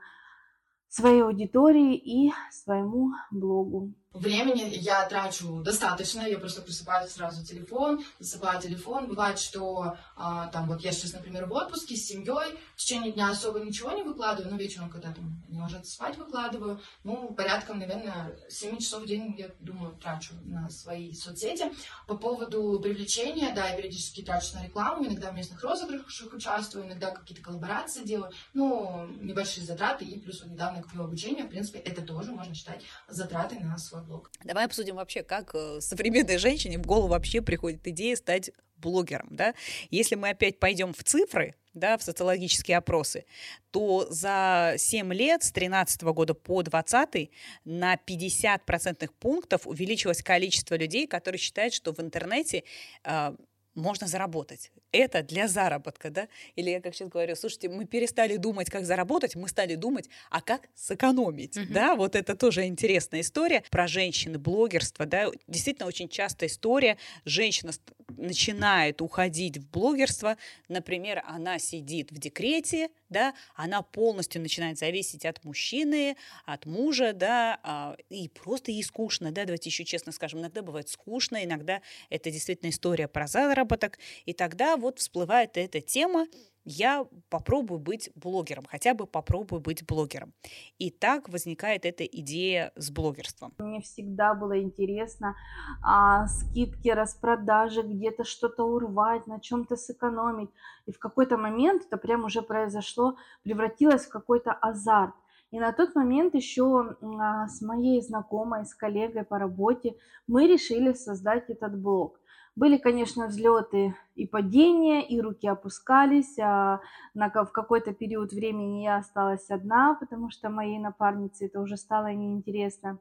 своей аудитории и своему блогу. Времени я трачу достаточно, я просто присыпаю сразу телефон, засыпаю телефон. Бывает, что а, там вот я сейчас, например, в отпуске с семьей, в течение дня особо ничего не выкладываю, но вечером, когда там не может спать, выкладываю. Ну, порядком, наверное, 7 часов в день, я думаю, трачу на свои соцсети. По поводу привлечения, да, я периодически трачу на рекламу, иногда в местных розыгрышах участвую, иногда какие-то коллаборации делаю, ну, небольшие затраты, и плюс вот недавно купила обучение, в принципе, это тоже можно считать затратой на свой блог. Давай обсудим вообще, как э, современной женщине в голову вообще приходит идея стать блогером, да? Если мы опять пойдем в цифры, да, в социологические опросы, то за 7 лет, с 13 года по 20 на 50 процентных пунктов увеличилось количество людей, которые считают, что в интернете э, можно заработать. Это для заработка, да? Или я как сейчас говорю, слушайте, мы перестали думать, как заработать, мы стали думать, а как сэкономить, uh-huh. да? Вот это тоже интересная история про женщины, блогерство, да? Действительно очень частая история. Женщина начинает уходить в блогерство, например, она сидит в декрете, да, она полностью начинает зависеть от мужчины, от мужа, да, а, и просто ей скучно, да, давайте еще честно скажем, иногда бывает скучно, иногда это действительно история про заработок, и тогда вот всплывает эта тема, я попробую быть блогером, хотя бы попробую быть блогером. И так возникает эта идея с блогерством. Мне всегда было интересно а, скидки, распродажи, где-то что-то урвать, на чем-то сэкономить. И в какой-то момент это прям уже произошло, превратилось в какой-то азарт. И на тот момент еще а, с моей знакомой, с коллегой по работе мы решили создать этот блог. Были, конечно, взлеты и падения, и руки опускались. А на, в какой-то период времени я осталась одна, потому что моей напарнице это уже стало неинтересно.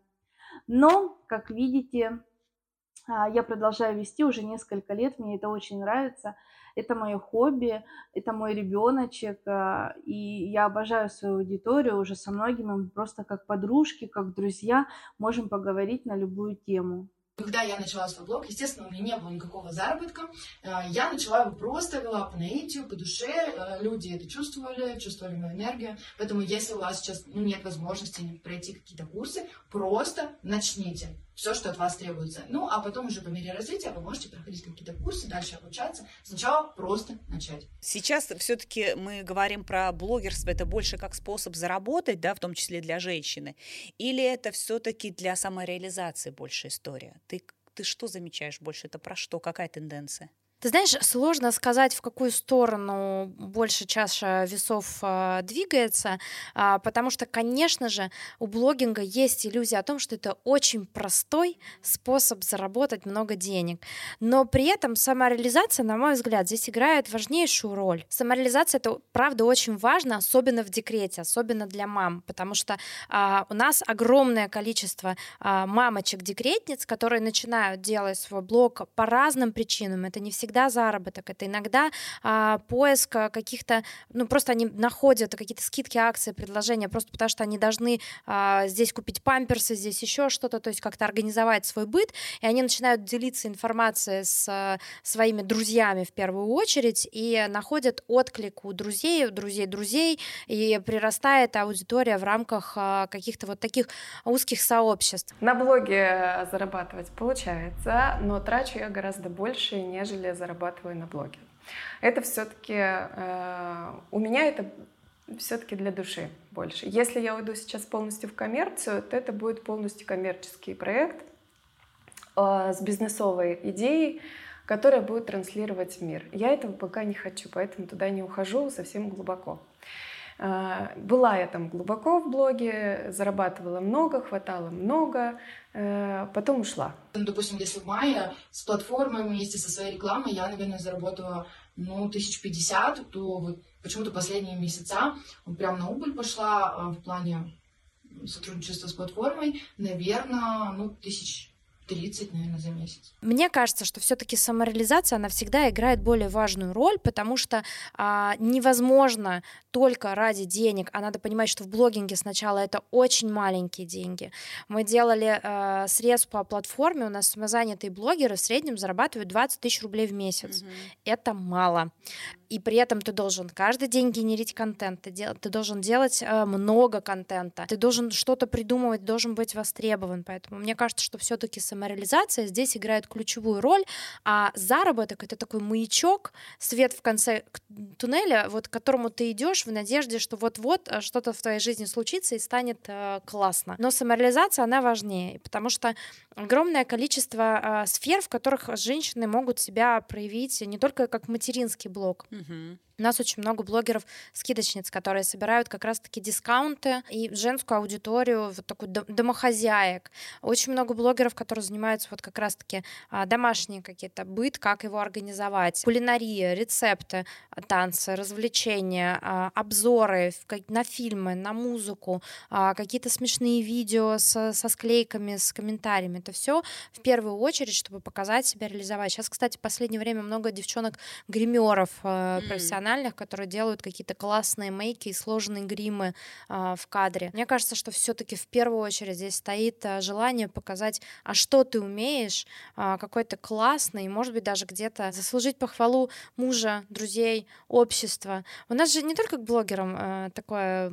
Но, как видите, а, я продолжаю вести уже несколько лет, мне это очень нравится. Это мое хобби, это мой ребеночек, а, и я обожаю свою аудиторию, уже со многими мы просто как подружки, как друзья можем поговорить на любую тему. Когда я начала свой блог, естественно, у меня не было никакого заработка. Э, я начала его просто вела по наитию, по душе. Э, люди это чувствовали, чувствовали мою энергию. Поэтому, если у вас сейчас ну, нет возможности пройти какие-то курсы, просто начните все, что от вас требуется. Ну, а потом уже по мере развития вы можете проходить какие-то курсы, дальше обучаться. Сначала просто начать. Сейчас все-таки мы говорим про блогерство, это больше как способ заработать, да, в том числе для женщины, или это все-таки для самореализации больше история? Ты, ты что замечаешь больше? Это про что? Какая тенденция? Ты знаешь, сложно сказать, в какую сторону больше чаша весов э, двигается, э, потому что, конечно же, у блогинга есть иллюзия о том, что это очень простой способ заработать много денег. Но при этом самореализация, на мой взгляд, здесь играет важнейшую роль. Самореализация это правда очень важно, особенно в декрете, особенно для мам, потому что э, у нас огромное количество мамочек-декретниц, которые начинают делать свой блог по разным причинам. Это не всегда всегда заработок, это иногда а, поиск каких-то, ну просто они находят какие-то скидки, акции, предложения, просто потому что они должны а, здесь купить памперсы, здесь еще что-то, то есть как-то организовать свой быт, и они начинают делиться информацией с а, своими друзьями в первую очередь и находят отклик у друзей, у друзей друзей, и прирастает аудитория в рамках а, каких-то вот таких узких сообществ. На блоге зарабатывать получается, но трачу я гораздо больше, нежели зарабатываю на блоге. Это все-таки э, у меня это все-таки для души больше. Если я уйду сейчас полностью в коммерцию, то это будет полностью коммерческий проект э, с бизнесовой идеей, которая будет транслировать в мир. Я этого пока не хочу, поэтому туда не ухожу совсем глубоко. Э, была я там глубоко в блоге, зарабатывала много, хватало много, э, потом ушла. Ну, допустим, если в мае с платформой вместе со своей рекламой я, наверное, заработала ну, тысяч пятьдесят, то вот почему-то последние месяца прям на убыль пошла а, в плане сотрудничества с платформой, наверное, ну, тысяч 30, наверное, за месяц. Мне кажется, что все-таки самореализация, она всегда играет более важную роль, потому что а, невозможно только ради денег, а надо понимать, что в блогинге сначала это очень маленькие деньги. Мы делали а, срез по платформе, у нас самозанятые блогеры в среднем зарабатывают 20 тысяч рублей в месяц. Угу. Это мало и при этом ты должен каждый день генерить контент, ты, дел, ты должен делать э, много контента, ты должен что-то придумывать, должен быть востребован. Поэтому мне кажется, что все-таки самореализация здесь играет ключевую роль, а заработок это такой маячок, свет в конце туннеля, вот к которому ты идешь в надежде, что вот-вот э, что-то в твоей жизни случится и станет э, классно. Но самореализация, она важнее, потому что огромное количество э, сфер, в которых женщины могут себя проявить не только как материнский блок, Угу. У нас очень много блогеров-скидочниц, которые собирают как раз-таки дискаунты и женскую аудиторию, вот такую домохозяек. Очень много блогеров, которые занимаются вот как раз-таки а, домашние какие-то быт, как его организовать, кулинария, рецепты, танцы, развлечения, а, обзоры на фильмы, на музыку, а, какие-то смешные видео со, со склейками, с комментариями. Это все в первую очередь, чтобы показать себя, реализовать. Сейчас, кстати, в последнее время много девчонок гримеров профессиональных профессиональных, которые делают какие-то классные мейки и сложные гримы а, в кадре. Мне кажется, что все-таки в первую очередь здесь стоит а, желание показать, а что ты умеешь, а, какой то классный, может быть, даже где-то заслужить похвалу мужа, друзей, общества. У нас же не только к блогерам а, такое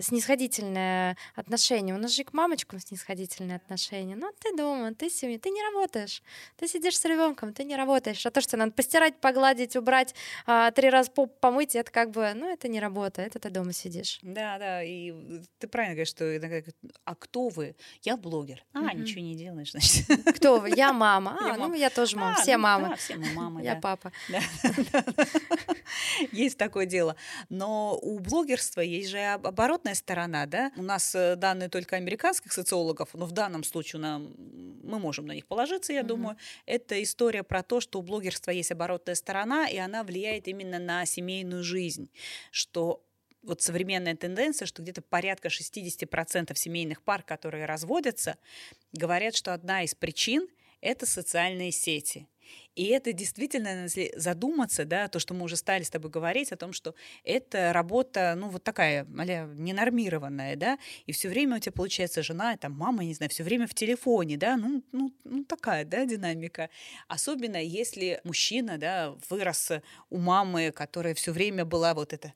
снисходительное отношение, у нас же и к мамочкам снисходительное отношение. Ну, ты дома, ты семья, ты не работаешь, ты сидишь с ребенком, ты не работаешь. А то, что надо постирать, погладить, убрать а, три раза поп помыть, это как бы, ну, это не работа, это ты дома сидишь. Да, да, и ты правильно говоришь, что иногда, а кто вы? Я блогер. А, mm-hmm. ничего не делаешь, значит. Кто вы? Я мама. [laughs] А, я ну, я тоже мама. А, все ну, мамы. Да, все мы мамы, Я папа. [laughs] Есть такое дело. Но у блогерства есть же оборотная сторона, да? У нас э, данные только американских социологов, но в данном случае нам, мы можем на них положиться, я думаю. Это история про то, что у блогерства есть оборотная сторона, и она влияет именно на семейную жизнь, что вот современная тенденция, что где-то порядка 60% семейных пар, которые разводятся, говорят, что одна из причин – это социальные сети. И это действительно, если задуматься, да, то, что мы уже стали с тобой говорить о том, что это работа, ну, вот такая, аля, ненормированная, да, и все время у тебя получается жена, там, мама, не знаю, все время в телефоне, да, ну, ну, ну такая, да, динамика. Особенно если мужчина, да, вырос у мамы, которая все время была вот это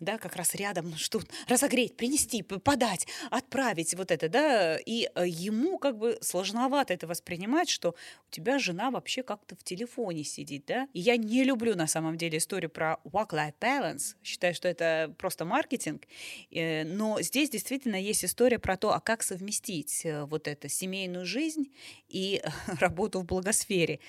да, как раз рядом, ну что, разогреть, принести, подать, отправить, вот это, да, и э, ему как бы сложновато это воспринимать, что у тебя жена вообще как-то в телефоне сидит, да, и я не люблю на самом деле историю про work-life balance, считаю, что это просто маркетинг, э, но здесь действительно есть история про то, а как совместить э, вот это семейную жизнь и [laughs] работу в благосфере,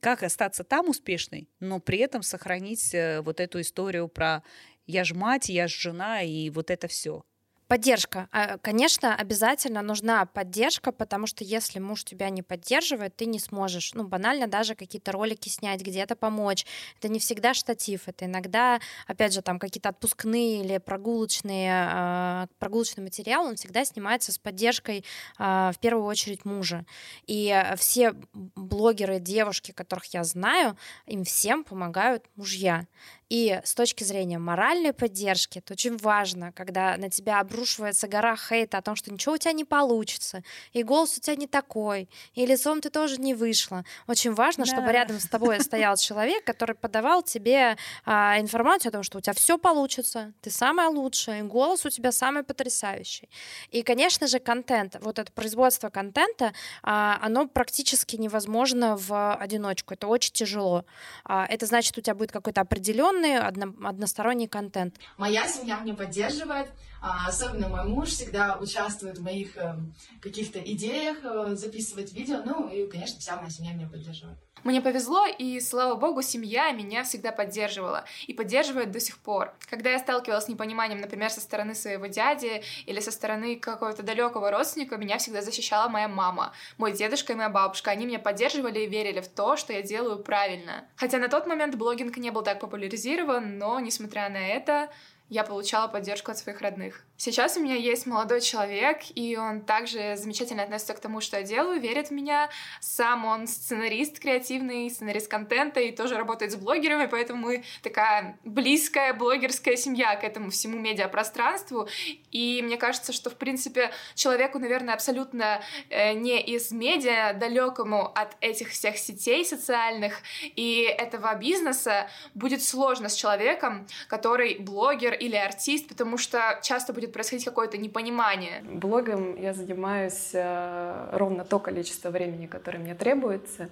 как остаться там успешной, но при этом сохранить вот эту историю про я ж мать, я ж жена, и вот это все. Поддержка. А, конечно, обязательно нужна поддержка, потому что если муж тебя не поддерживает, ты не сможешь, ну, банально даже какие-то ролики снять, где-то помочь. Это не всегда штатив, это иногда, опять же, там какие-то отпускные или прогулочные, а, прогулочный материал, он всегда снимается с поддержкой а, в первую очередь мужа. И все блогеры, девушки, которых я знаю, им всем помогают мужья. И с точки зрения моральной поддержки, это очень важно, когда на тебя обрушивается гора хейта о том, что ничего у тебя не получится, и голос у тебя не такой, и лицом ты тоже не вышла. Очень важно, да. чтобы рядом с тобой стоял человек, который подавал тебе а, информацию о том, что у тебя все получится, ты самая лучшая, и голос у тебя самый потрясающий. И, конечно же, контент, вот это производство контента, а, оно практически невозможно в одиночку. Это очень тяжело. А, это значит, у тебя будет какой-то определенный односторонний, одно, односторонний контент. Моя семья меня поддерживает, особенно мой муж всегда участвует в моих э, каких-то идеях, э, записывает видео, ну и, конечно, вся моя семья меня поддерживает. Мне повезло, и, слава богу, семья меня всегда поддерживала и поддерживает до сих пор. Когда я сталкивалась с непониманием, например, со стороны своего дяди или со стороны какого-то далекого родственника, меня всегда защищала моя мама, мой дедушка и моя бабушка. Они меня поддерживали и верили в то, что я делаю правильно. Хотя на тот момент блогинг не был так популяризирован, но, несмотря на это, я получала поддержку от своих родных. Сейчас у меня есть молодой человек, и он также замечательно относится к тому, что я делаю, верит в меня. Сам он сценарист креативный, сценарист контента, и тоже работает с блогерами, поэтому мы такая близкая блогерская семья к этому всему медиапространству. И мне кажется, что, в принципе, человеку, наверное, абсолютно э, не из медиа, далекому от этих всех сетей социальных и этого бизнеса, будет сложно с человеком, который блогер или артист, потому что часто будет происходить какое-то непонимание. Блогом я занимаюсь э, ровно то количество времени, которое мне требуется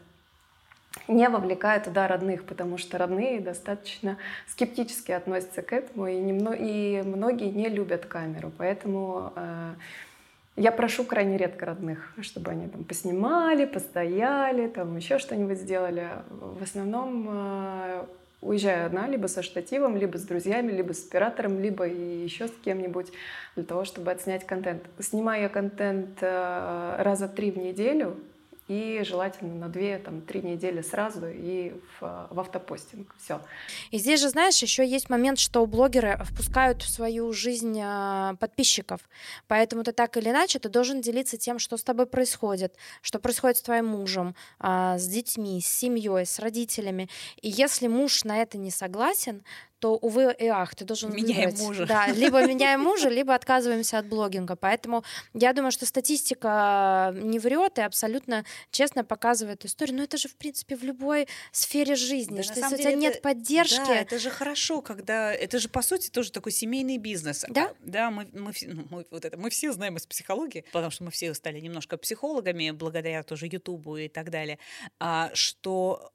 не вовлекая туда родных, потому что родные достаточно скептически относятся к этому, и, немно, и многие не любят камеру. Поэтому э, я прошу крайне редко родных, чтобы они там поснимали, постояли, там еще что-нибудь сделали. В основном э, уезжаю одна, либо со штативом, либо с друзьями, либо с оператором, либо еще с кем-нибудь для того, чтобы отснять контент. Снимаю я контент э, раза три в неделю, и желательно на 2-3 недели сразу и в, в автопостинг. Все. И здесь же, знаешь, еще есть момент, что блогеры впускают в свою жизнь а, подписчиков. Поэтому ты так или иначе ты должен делиться тем, что с тобой происходит, что происходит с твоим мужем, а, с детьми, с семьей, с родителями. И если муж на это не согласен, то, увы и ах, ты должен меняем выбрать. мужа. Да, [laughs] либо меняем мужа, либо отказываемся от блогинга. Поэтому я думаю, что статистика не врет и абсолютно честно показывает историю. Но это же, в принципе, в любой сфере жизни. Да, что если у тебя это, нет поддержки... Да, это же хорошо, когда... Это же, по сути, тоже такой семейный бизнес. Да? Да, мы, мы, ну, мы, вот это, мы все знаем из психологии, потому что мы все стали немножко психологами, благодаря тоже Ютубу и так далее, а, что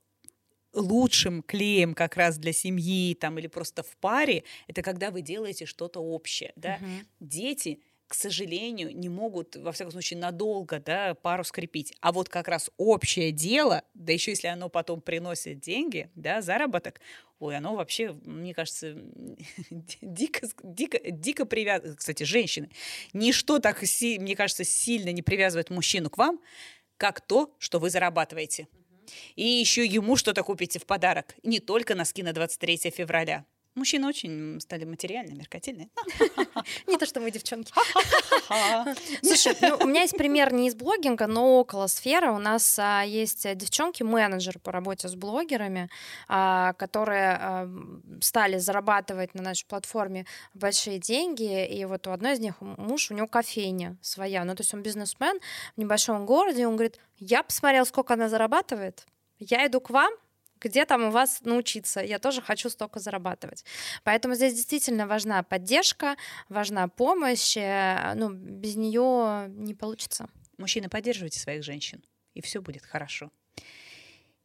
лучшим клеем как раз для семьи там или просто в паре, это когда вы делаете что-то общее, да. Угу. Дети к сожалению, не могут, во всяком случае, надолго да, пару скрепить. А вот как раз общее дело, да еще если оно потом приносит деньги, да, заработок, ой, оно вообще, мне кажется, [laughs] дико, дико, дико привязано. Кстати, женщины, ничто так, мне кажется, сильно не привязывает мужчину к вам, как то, что вы зарабатываете. И еще ему что-то купите в подарок. Не только носки на 23 февраля. Мужчины очень стали материальные, меркантильные. [laughs] [laughs] Не то, что мы девчонки. [laughs] Слушай, ну, у меня есть пример не из блогинга, но около сферы. У нас а, есть девчонки-менеджеры по работе с блогерами, а, которые а, стали зарабатывать на нашей платформе большие деньги. И вот у одной из них муж, у него кофейня своя. Ну, то есть он бизнесмен в небольшом городе. Он говорит, я посмотрел, сколько она зарабатывает. Я иду к вам, где там у вас научиться, я тоже хочу столько зарабатывать. Поэтому здесь действительно важна поддержка, важна помощь, э, ну, без нее не получится. Мужчины, поддерживайте своих женщин, и все будет хорошо.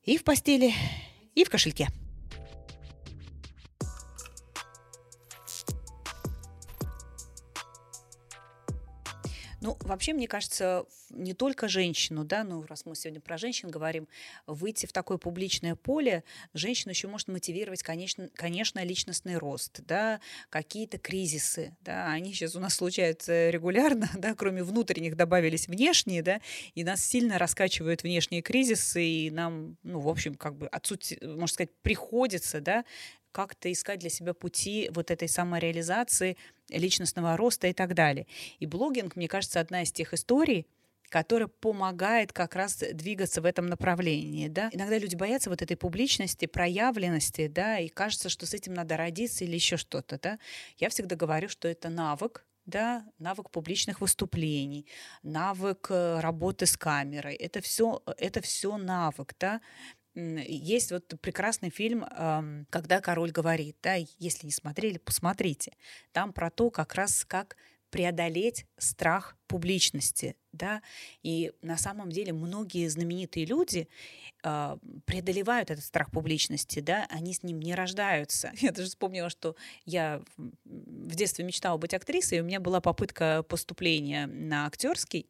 И в постели, и в кошельке. Ну, вообще, мне кажется, не только женщину, да, ну, раз мы сегодня про женщин говорим, выйти в такое публичное поле, женщину еще может мотивировать, конечно, конечно личностный рост, да, какие-то кризисы, да, они сейчас у нас случаются регулярно, [laughs] да, кроме внутренних добавились внешние, да, и нас сильно раскачивают внешние кризисы, и нам, ну, в общем, как бы отсутствие, можно сказать, приходится, да, как-то искать для себя пути вот этой самореализации, личностного роста и так далее. И блогинг, мне кажется, одна из тех историй, которая помогает как раз двигаться в этом направлении. Да? Иногда люди боятся вот этой публичности, проявленности, да, и кажется, что с этим надо родиться или еще что-то. Да? Я всегда говорю, что это навык, да, навык публичных выступлений, навык э, работы с камерой. Это все, это все навык, да. Есть вот прекрасный фильм «Когда король говорит», да, если не смотрели, посмотрите. Там про то, как раз как преодолеть страх публичности, да, и на самом деле многие знаменитые люди э, преодолевают этот страх публичности, да, они с ним не рождаются. [laughs] Я даже вспомнила, что я в детстве мечтала быть актрисой, и у меня была попытка поступления на актерский,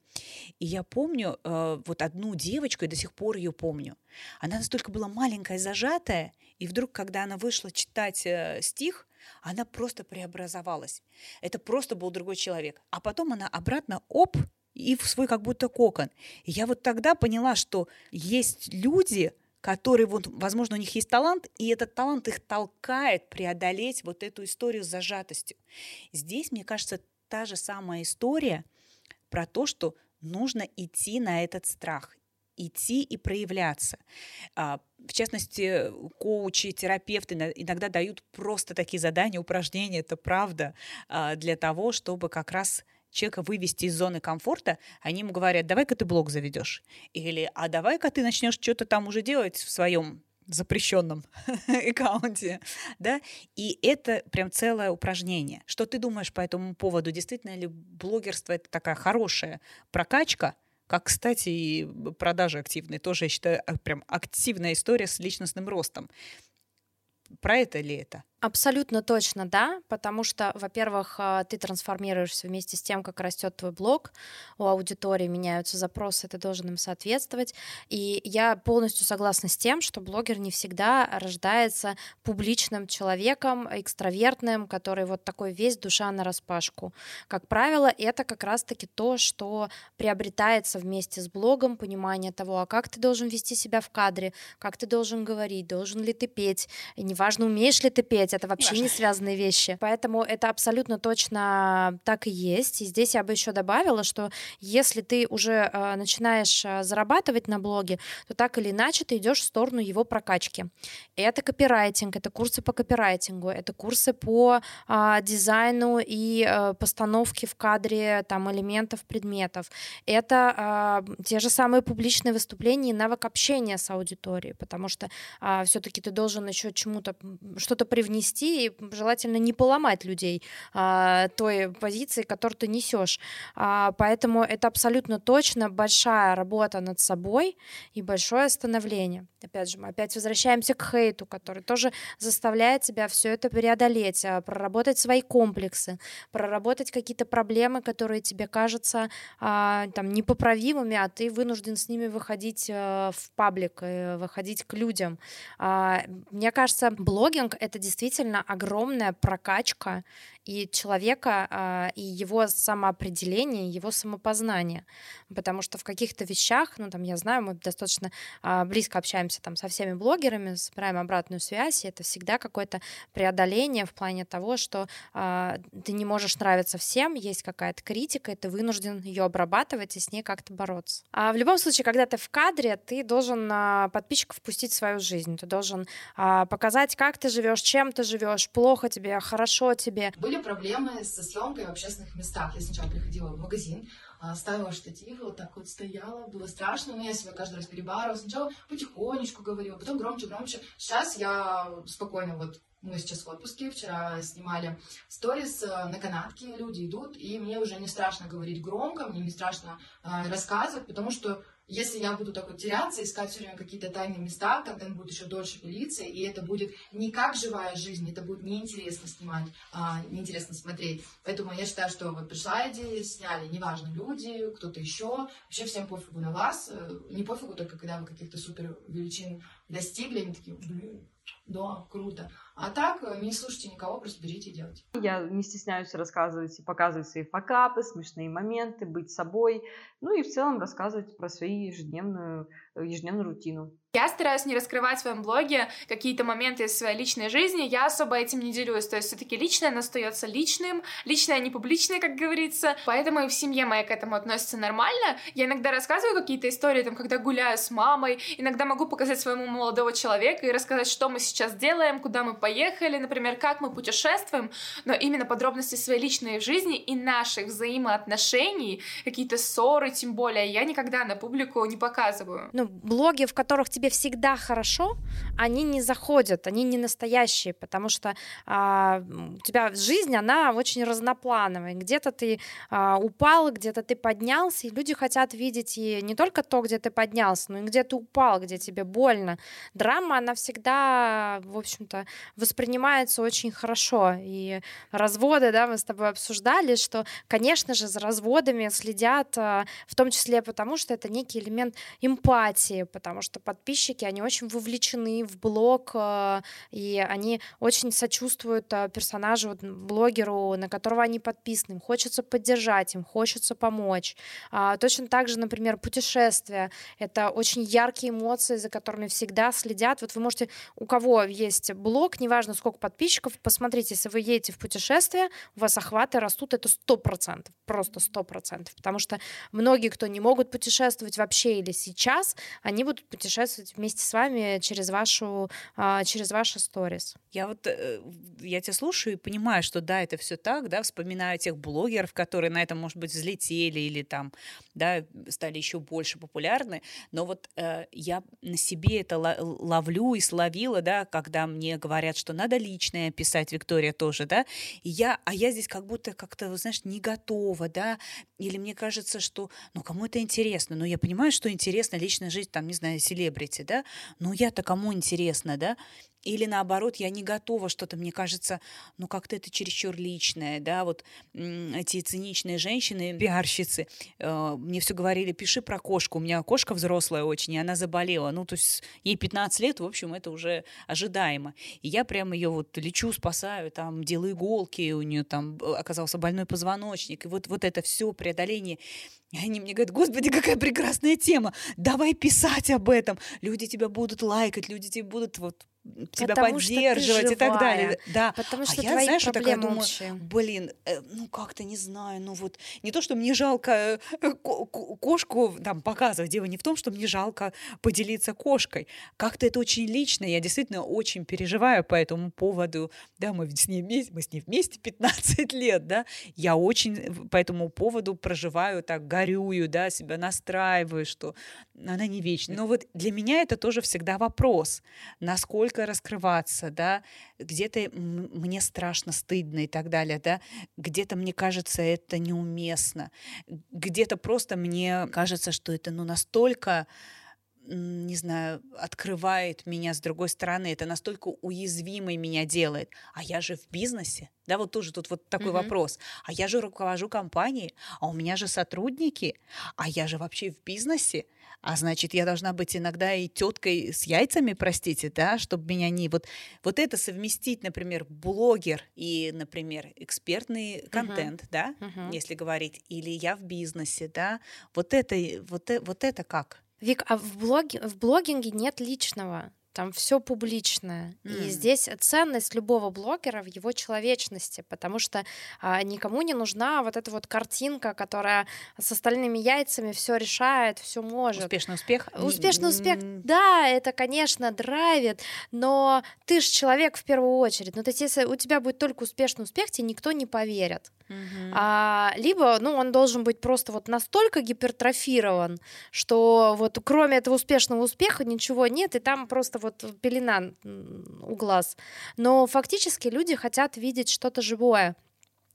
и я помню э, вот одну девочку, и до сих пор ее помню. Она настолько была маленькая, зажатая, и вдруг, когда она вышла читать э, стих, она просто преобразовалась. Это просто был другой человек. А потом она обратно, оп, и в свой как будто кокон. И я вот тогда поняла, что есть люди, которые, вот, возможно, у них есть талант, и этот талант их толкает преодолеть вот эту историю с зажатостью. Здесь, мне кажется, та же самая история про то, что нужно идти на этот страх идти и проявляться. В частности, коучи, терапевты иногда дают просто такие задания, упражнения, это правда, а, для того, чтобы как раз человека вывести из зоны комфорта, они ему говорят, давай-ка ты блог заведешь. Или, а давай-ка ты начнешь что-то там уже делать в своем запрещенном [laughs] аккаунте, да, и это прям целое упражнение. Что ты думаешь по этому поводу? Действительно ли блогерство это такая хорошая прокачка, как, кстати, и продажи активные. Тоже, я считаю, а, прям активная история с личностным ростом. Про это ли это? Абсолютно точно, да, потому что, во-первых, а, ты трансформируешься вместе с тем, как растет твой блог, у аудитории меняются запросы, ты должен им соответствовать. И я полностью согласна с тем, что блогер не всегда рождается публичным человеком, экстравертным, который вот такой весь душа на распашку. Как правило, это как раз-таки то, что приобретается вместе с блогом, понимание того, а как ты должен вести себя в кадре, как ты должен говорить, должен ли ты петь, и неважно, умеешь ли ты петь, это вообще не связанные вещи. Поэтому это абсолютно точно так и есть. И здесь я бы еще добавила, что если ты уже э, начинаешь э, зарабатывать на блоге, то так или иначе ты идешь в сторону его прокачки. Это копирайтинг, это курсы по копирайтингу, это курсы по э, дизайну и э, постановке в кадре там элементов, предметов. Это э, те же самые публичные выступления и навык общения с аудиторией, потому что э, все-таки ты должен еще чему-то что-то привнести нести, и желательно не поломать людей а, той позиции, которую ты несешь. А, поэтому это абсолютно точно большая работа над собой и большое становление. Опять же, мы опять возвращаемся к хейту, который тоже заставляет тебя все это преодолеть, а, проработать свои комплексы, проработать какие-то проблемы, которые тебе кажутся а, там непоправимыми, а ты вынужден с ними выходить а, в паблик, э, выходить к людям. А, мне кажется, блогинг это действительно действительно огромная прокачка и человека, а, и его самоопределение, его самопознание. Потому что в каких-то вещах, ну там я знаю, мы достаточно а, близко общаемся там со всеми блогерами, собираем обратную связь, и это всегда какое-то преодоление в плане того, что а, ты не можешь нравиться всем, есть какая-то критика, и ты вынужден ее обрабатывать и с ней как-то бороться. А в любом случае, когда ты в кадре, ты должен подписчиков впустить в свою жизнь, ты должен показать, как ты живешь, чем ты живешь, плохо тебе, хорошо тебе. Были были проблемы со съемкой в общественных местах. Я сначала приходила в магазин, а, ставила штатив, вот так вот стояла, было страшно, но я себя каждый раз перебарывала. Сначала потихонечку говорила, потом громче, громче. Сейчас я спокойно вот мы сейчас в отпуске, вчера снимали сторис э, на канатке, люди идут, и мне уже не страшно говорить громко, мне не страшно э, рассказывать, потому что если я буду так вот теряться, искать все время какие-то тайные места, он будет еще дольше пилиться, и это будет не как живая жизнь, это будет неинтересно снимать, а, неинтересно смотреть. Поэтому я считаю, что вот пришла идея, сняли, неважно, люди, кто-то еще, вообще всем пофигу на вас, э, не пофигу только когда вы каких-то супер величин достигли, они такие, блин, да, круто. А так, э, не слушайте никого, просто берите и делайте. Я не стесняюсь рассказывать и показывать свои факапы, смешные моменты, быть собой, ну и в целом рассказывать про свою ежедневную, э, ежедневную рутину. Я стараюсь не раскрывать в своем блоге какие-то моменты из своей личной жизни, я особо этим не делюсь, то есть все-таки личное остается личным, личное не публичное, как говорится, поэтому и в семье моей к этому относятся нормально. Я иногда рассказываю какие-то истории, там, когда гуляю с мамой, иногда могу показать своему молодого человека и рассказать, что мы сейчас делаем, куда мы поехали, например, как мы путешествуем, но именно подробности своей личной жизни и наших взаимоотношений, какие-то ссоры, тем более, я никогда на публику не показываю. Ну, блоги, в которых тебе тебе всегда хорошо, они не заходят, они не настоящие, потому что а, у тебя жизнь, она очень разноплановая. Где-то ты а, упал, где-то ты поднялся, и люди хотят видеть и не только то, где ты поднялся, но и где ты упал, где тебе больно. Драма, она всегда, в общем-то, воспринимается очень хорошо. И разводы, да, мы с тобой обсуждали, что, конечно же, за разводами следят, а, в том числе потому, что это некий элемент эмпатии, потому что подписчики подписчики, они очень вовлечены в блог, э, и они очень сочувствуют э, персонажу, блогеру, на которого они подписаны. Им хочется поддержать, им хочется помочь. А, точно так же, например, путешествия. Это очень яркие эмоции, за которыми всегда следят. Вот вы можете, у кого есть блог, неважно сколько подписчиков, посмотрите, если вы едете в путешествие, у вас охваты растут, это сто процентов, просто сто процентов, потому что многие, кто не могут путешествовать вообще или сейчас, они будут путешествовать путешествовать вместе с вами через вашу, а, через ваши сторис. Я вот, э, я тебя слушаю и понимаю, что да, это все так, да, вспоминаю тех блогеров, которые на этом, может быть, взлетели или там, да, стали еще больше популярны, но вот э, я на себе это ловлю и словила, да, когда мне говорят, что надо личное писать, Виктория тоже, да, и я, а я здесь как будто как-то, знаешь, не готова, да, или мне кажется, что, ну, кому это интересно, но я понимаю, что интересно личная жизнь, там, не знаю, селебрити, да, но я-то кому интересно, да, или наоборот, я не готова что-то, мне кажется, ну как-то это чересчур личное, да, вот эти циничные женщины, пиарщицы, э, мне все говорили, пиши про кошку, у меня кошка взрослая очень, и она заболела, ну то есть ей 15 лет, в общем, это уже ожидаемо. И я прямо ее вот лечу, спасаю, там делаю иголки, у нее там э, оказался больной позвоночник, и вот, вот это все преодоление. И они мне говорят, господи, какая прекрасная тема, давай писать об этом, люди тебя будут лайкать, люди тебя будут вот тебя Потому поддерживать и так далее. Да. Потому а что а я, знаешь, я такая думаю, общие. блин, э, ну как-то не знаю, ну вот не то, что мне жалко э, кошку там показывать, дело не в том, что мне жалко поделиться кошкой. Как-то это очень лично, я действительно очень переживаю по этому поводу. Да, мы с ней вместе, мы с ней вместе 15 [laughs] лет, да. Я очень по этому поводу проживаю так, горюю, да, себя настраиваю, что она не вечная. Но вот для меня это тоже всегда вопрос, насколько только раскрываться, да, где-то мне страшно, стыдно и так далее, да, где-то мне кажется это неуместно, где-то просто мне кажется, что это ну настолько не знаю, открывает меня с другой стороны, это настолько уязвимой меня делает. А я же в бизнесе, да, вот тоже тут вот такой mm-hmm. вопрос. А я же руковожу компанией, а у меня же сотрудники, а я же вообще в бизнесе. А значит, я должна быть иногда и теткой с яйцами, простите, да, чтобы меня не... Вот, вот это совместить, например, блогер и, например, экспертный контент, uh-huh. да, uh-huh. если говорить, или я в бизнесе, да, вот это, вот, э, вот это как? Вик, а в, блоге, в блогинге нет личного там все публичное. Mm. И здесь ценность любого блогера в его человечности, потому что а, никому не нужна вот эта вот картинка, которая с остальными яйцами все решает, все может. Успешный успех. Успешный успех, да, это, конечно, драйвит, но ты же человек в первую очередь. Ну, то есть, если у тебя будет только успешный успех, тебе никто не поверит. Mm-hmm. А, либо, ну, он должен быть просто вот настолько гипертрофирован, что вот кроме этого успешного успеха ничего нет, и там просто вот пелена у глаз. Но фактически люди хотят видеть что-то живое.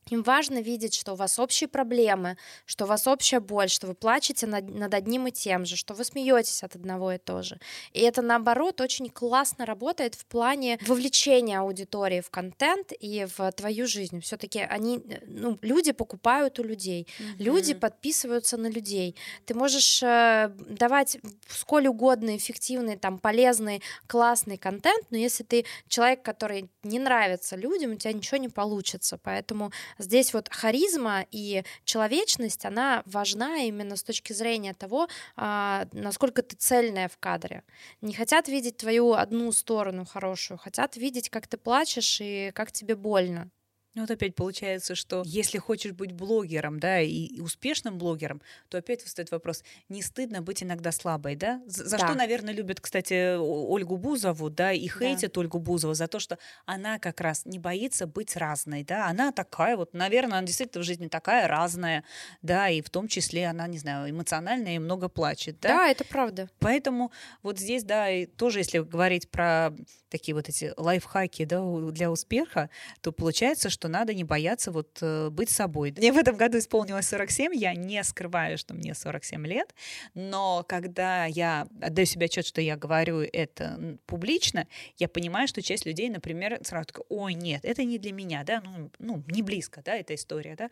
Им важно видеть, что у вас общие проблемы, что у вас общая боль, что вы плачете над, над одним и тем же, что вы смеетесь от одного и того же. И это, наоборот, очень классно работает в плане вовлечения аудитории в контент и в твою жизнь. Все-таки они, ну, люди покупают у людей, mm-hmm. люди подписываются на людей. Ты можешь э, давать сколь угодно эффективный, там, полезный, классный контент, но если ты человек, который не нравится людям, у тебя ничего не получится. Поэтому Здесь вот харизма и человечность, она важна именно с точки зрения того, а, насколько ты цельная в кадре. Не хотят видеть твою одну сторону хорошую, хотят видеть, как ты плачешь и как тебе больно. Ну вот опять получается, что если хочешь быть блогером, да, и, и успешным блогером, то опять встает вопрос, не стыдно быть иногда слабой, да? За, за да. что, наверное, любят, кстати, Ольгу Бузову, да, и хейтят да. Ольгу Бузову за то, что она как раз не боится быть разной, да, она такая вот, наверное, она действительно в жизни такая разная, да, и в том числе она, не знаю, эмоциональная и много плачет, да? Да, это правда. Поэтому вот здесь, да, и тоже, если говорить про такие вот эти лайфхаки, да, для успеха, то получается, что что надо не бояться вот э, быть собой. Мне в этом году исполнилось 47, я не скрываю, что мне 47 лет, но когда я отдаю себе отчет, что я говорю это публично, я понимаю, что часть людей, например, сразу такая, ой, нет, это не для меня, да, ну, ну не близко, да, эта история, да,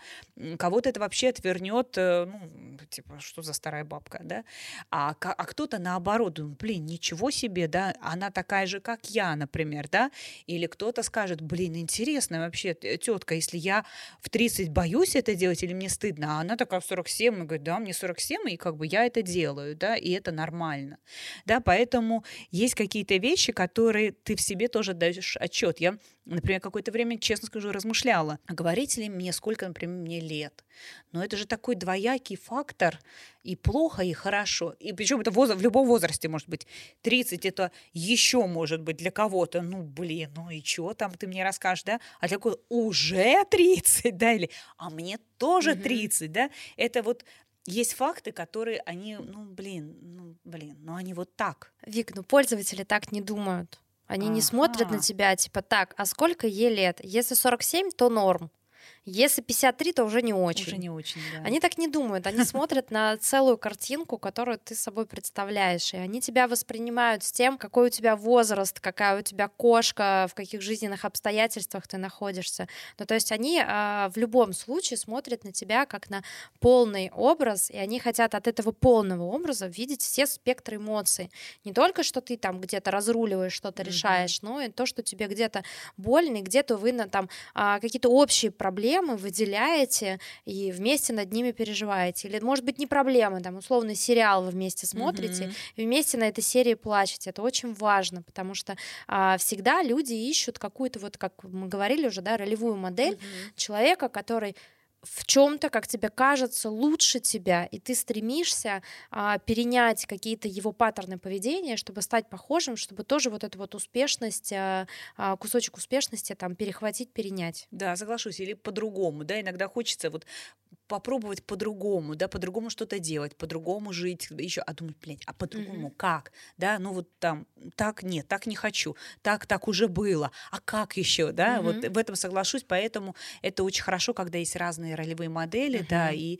кого-то это вообще отвернет, э, ну, типа, что за старая бабка, да, а, а кто-то наоборот, думает, блин, ничего себе, да, она такая же, как я, например, да, или кто-то скажет, блин, интересно вообще, тетка, если я в 30 боюсь это делать или мне стыдно, а она такая в 47 и говорит, да, мне 47, и как бы я это делаю, да, и это нормально. Да, поэтому есть какие-то вещи, которые ты в себе тоже даешь отчет. Я Например, какое-то время, честно скажу, размышляла, а говорить ли мне, сколько, например, мне лет. Но это же такой двоякий фактор, и плохо, и хорошо. И причем это в любом возрасте может быть. 30 это еще может быть для кого-то, ну, блин, ну и что там ты мне расскажешь, да? А для уже [laughs] 30, да, или а мне тоже 30, mm-hmm. да? Это вот есть факты, которые они, ну, блин, ну, блин, ну они вот так. Вик, ну пользователи так не думают. Они ага. не смотрят на тебя, типа, так, а сколько ей лет? Если 47, то норм. Если 53, то уже не очень. Уже не очень, да. Они так не думают. Они смотрят на целую картинку, которую ты собой представляешь. И они тебя воспринимают с тем, какой у тебя возраст, какая у тебя кошка, в каких жизненных обстоятельствах ты находишься. Ну, то есть они э, в любом случае смотрят на тебя как на полный образ, и они хотят от этого полного образа видеть все спектры эмоций. Не только, что ты там где-то разруливаешь, что-то mm-hmm. решаешь, но и то, что тебе где-то больно, и где-то вы на там э, какие-то общие проблемы проблемы выделяете и вместе над ними переживаете. Или, может быть, не проблемы, там, условный сериал вы вместе смотрите, mm-hmm. и вместе на этой серии плачете. Это очень важно, потому что а, всегда люди ищут какую-то, вот как мы говорили уже, да, ролевую модель mm-hmm. человека, который в чем-то, как тебе кажется, лучше тебя, и ты стремишься а, перенять какие-то его паттерны поведения, чтобы стать похожим, чтобы тоже вот эту вот успешность, а, а, кусочек успешности там перехватить, перенять. Да, соглашусь, или по-другому, да, иногда хочется вот попробовать по-другому, да, по-другому что-то делать, по-другому жить, еще, а думать, блядь, а по-другому mm-hmm. как, да, ну вот там, так нет, так не хочу, так, так уже было, а как еще, да, mm-hmm. вот в этом соглашусь, поэтому это очень хорошо, когда есть разные ролевые модели, mm-hmm. да, и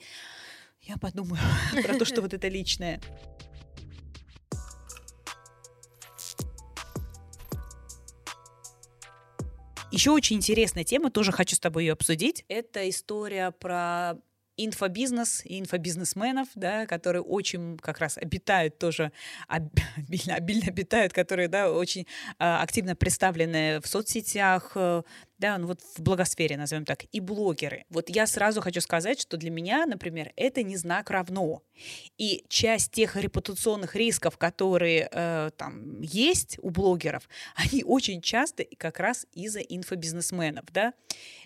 я подумаю [laughs] про то, что вот это личное. Еще очень интересная тема, тоже хочу с тобой ее обсудить. Это история про инфобизнес и инфобизнесменов, да, которые очень как раз обитают тоже, [laughs] обильно, обильно обитают, которые да, очень э, активно представлены в соцсетях, э, да, ну вот в благосфере, назовем так, и блогеры. Вот я сразу хочу сказать, что для меня, например, это не знак равно. И часть тех репутационных рисков, которые э, там есть у блогеров, [laughs] они очень часто и как раз из-за инфобизнесменов, да.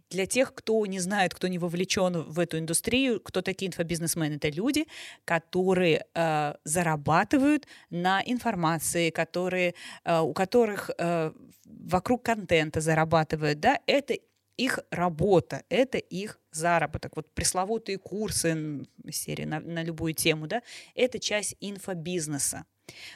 Для тех, кто не знает, кто не вовлечен в эту индустрию, кто такие инфобизнесмены? Это люди, которые э, зарабатывают на информации, которые, э, у которых э, вокруг контента зарабатывают, да, это их работа, это их заработок. Вот пресловутые курсы серии на, на любую тему, да, это часть инфобизнеса.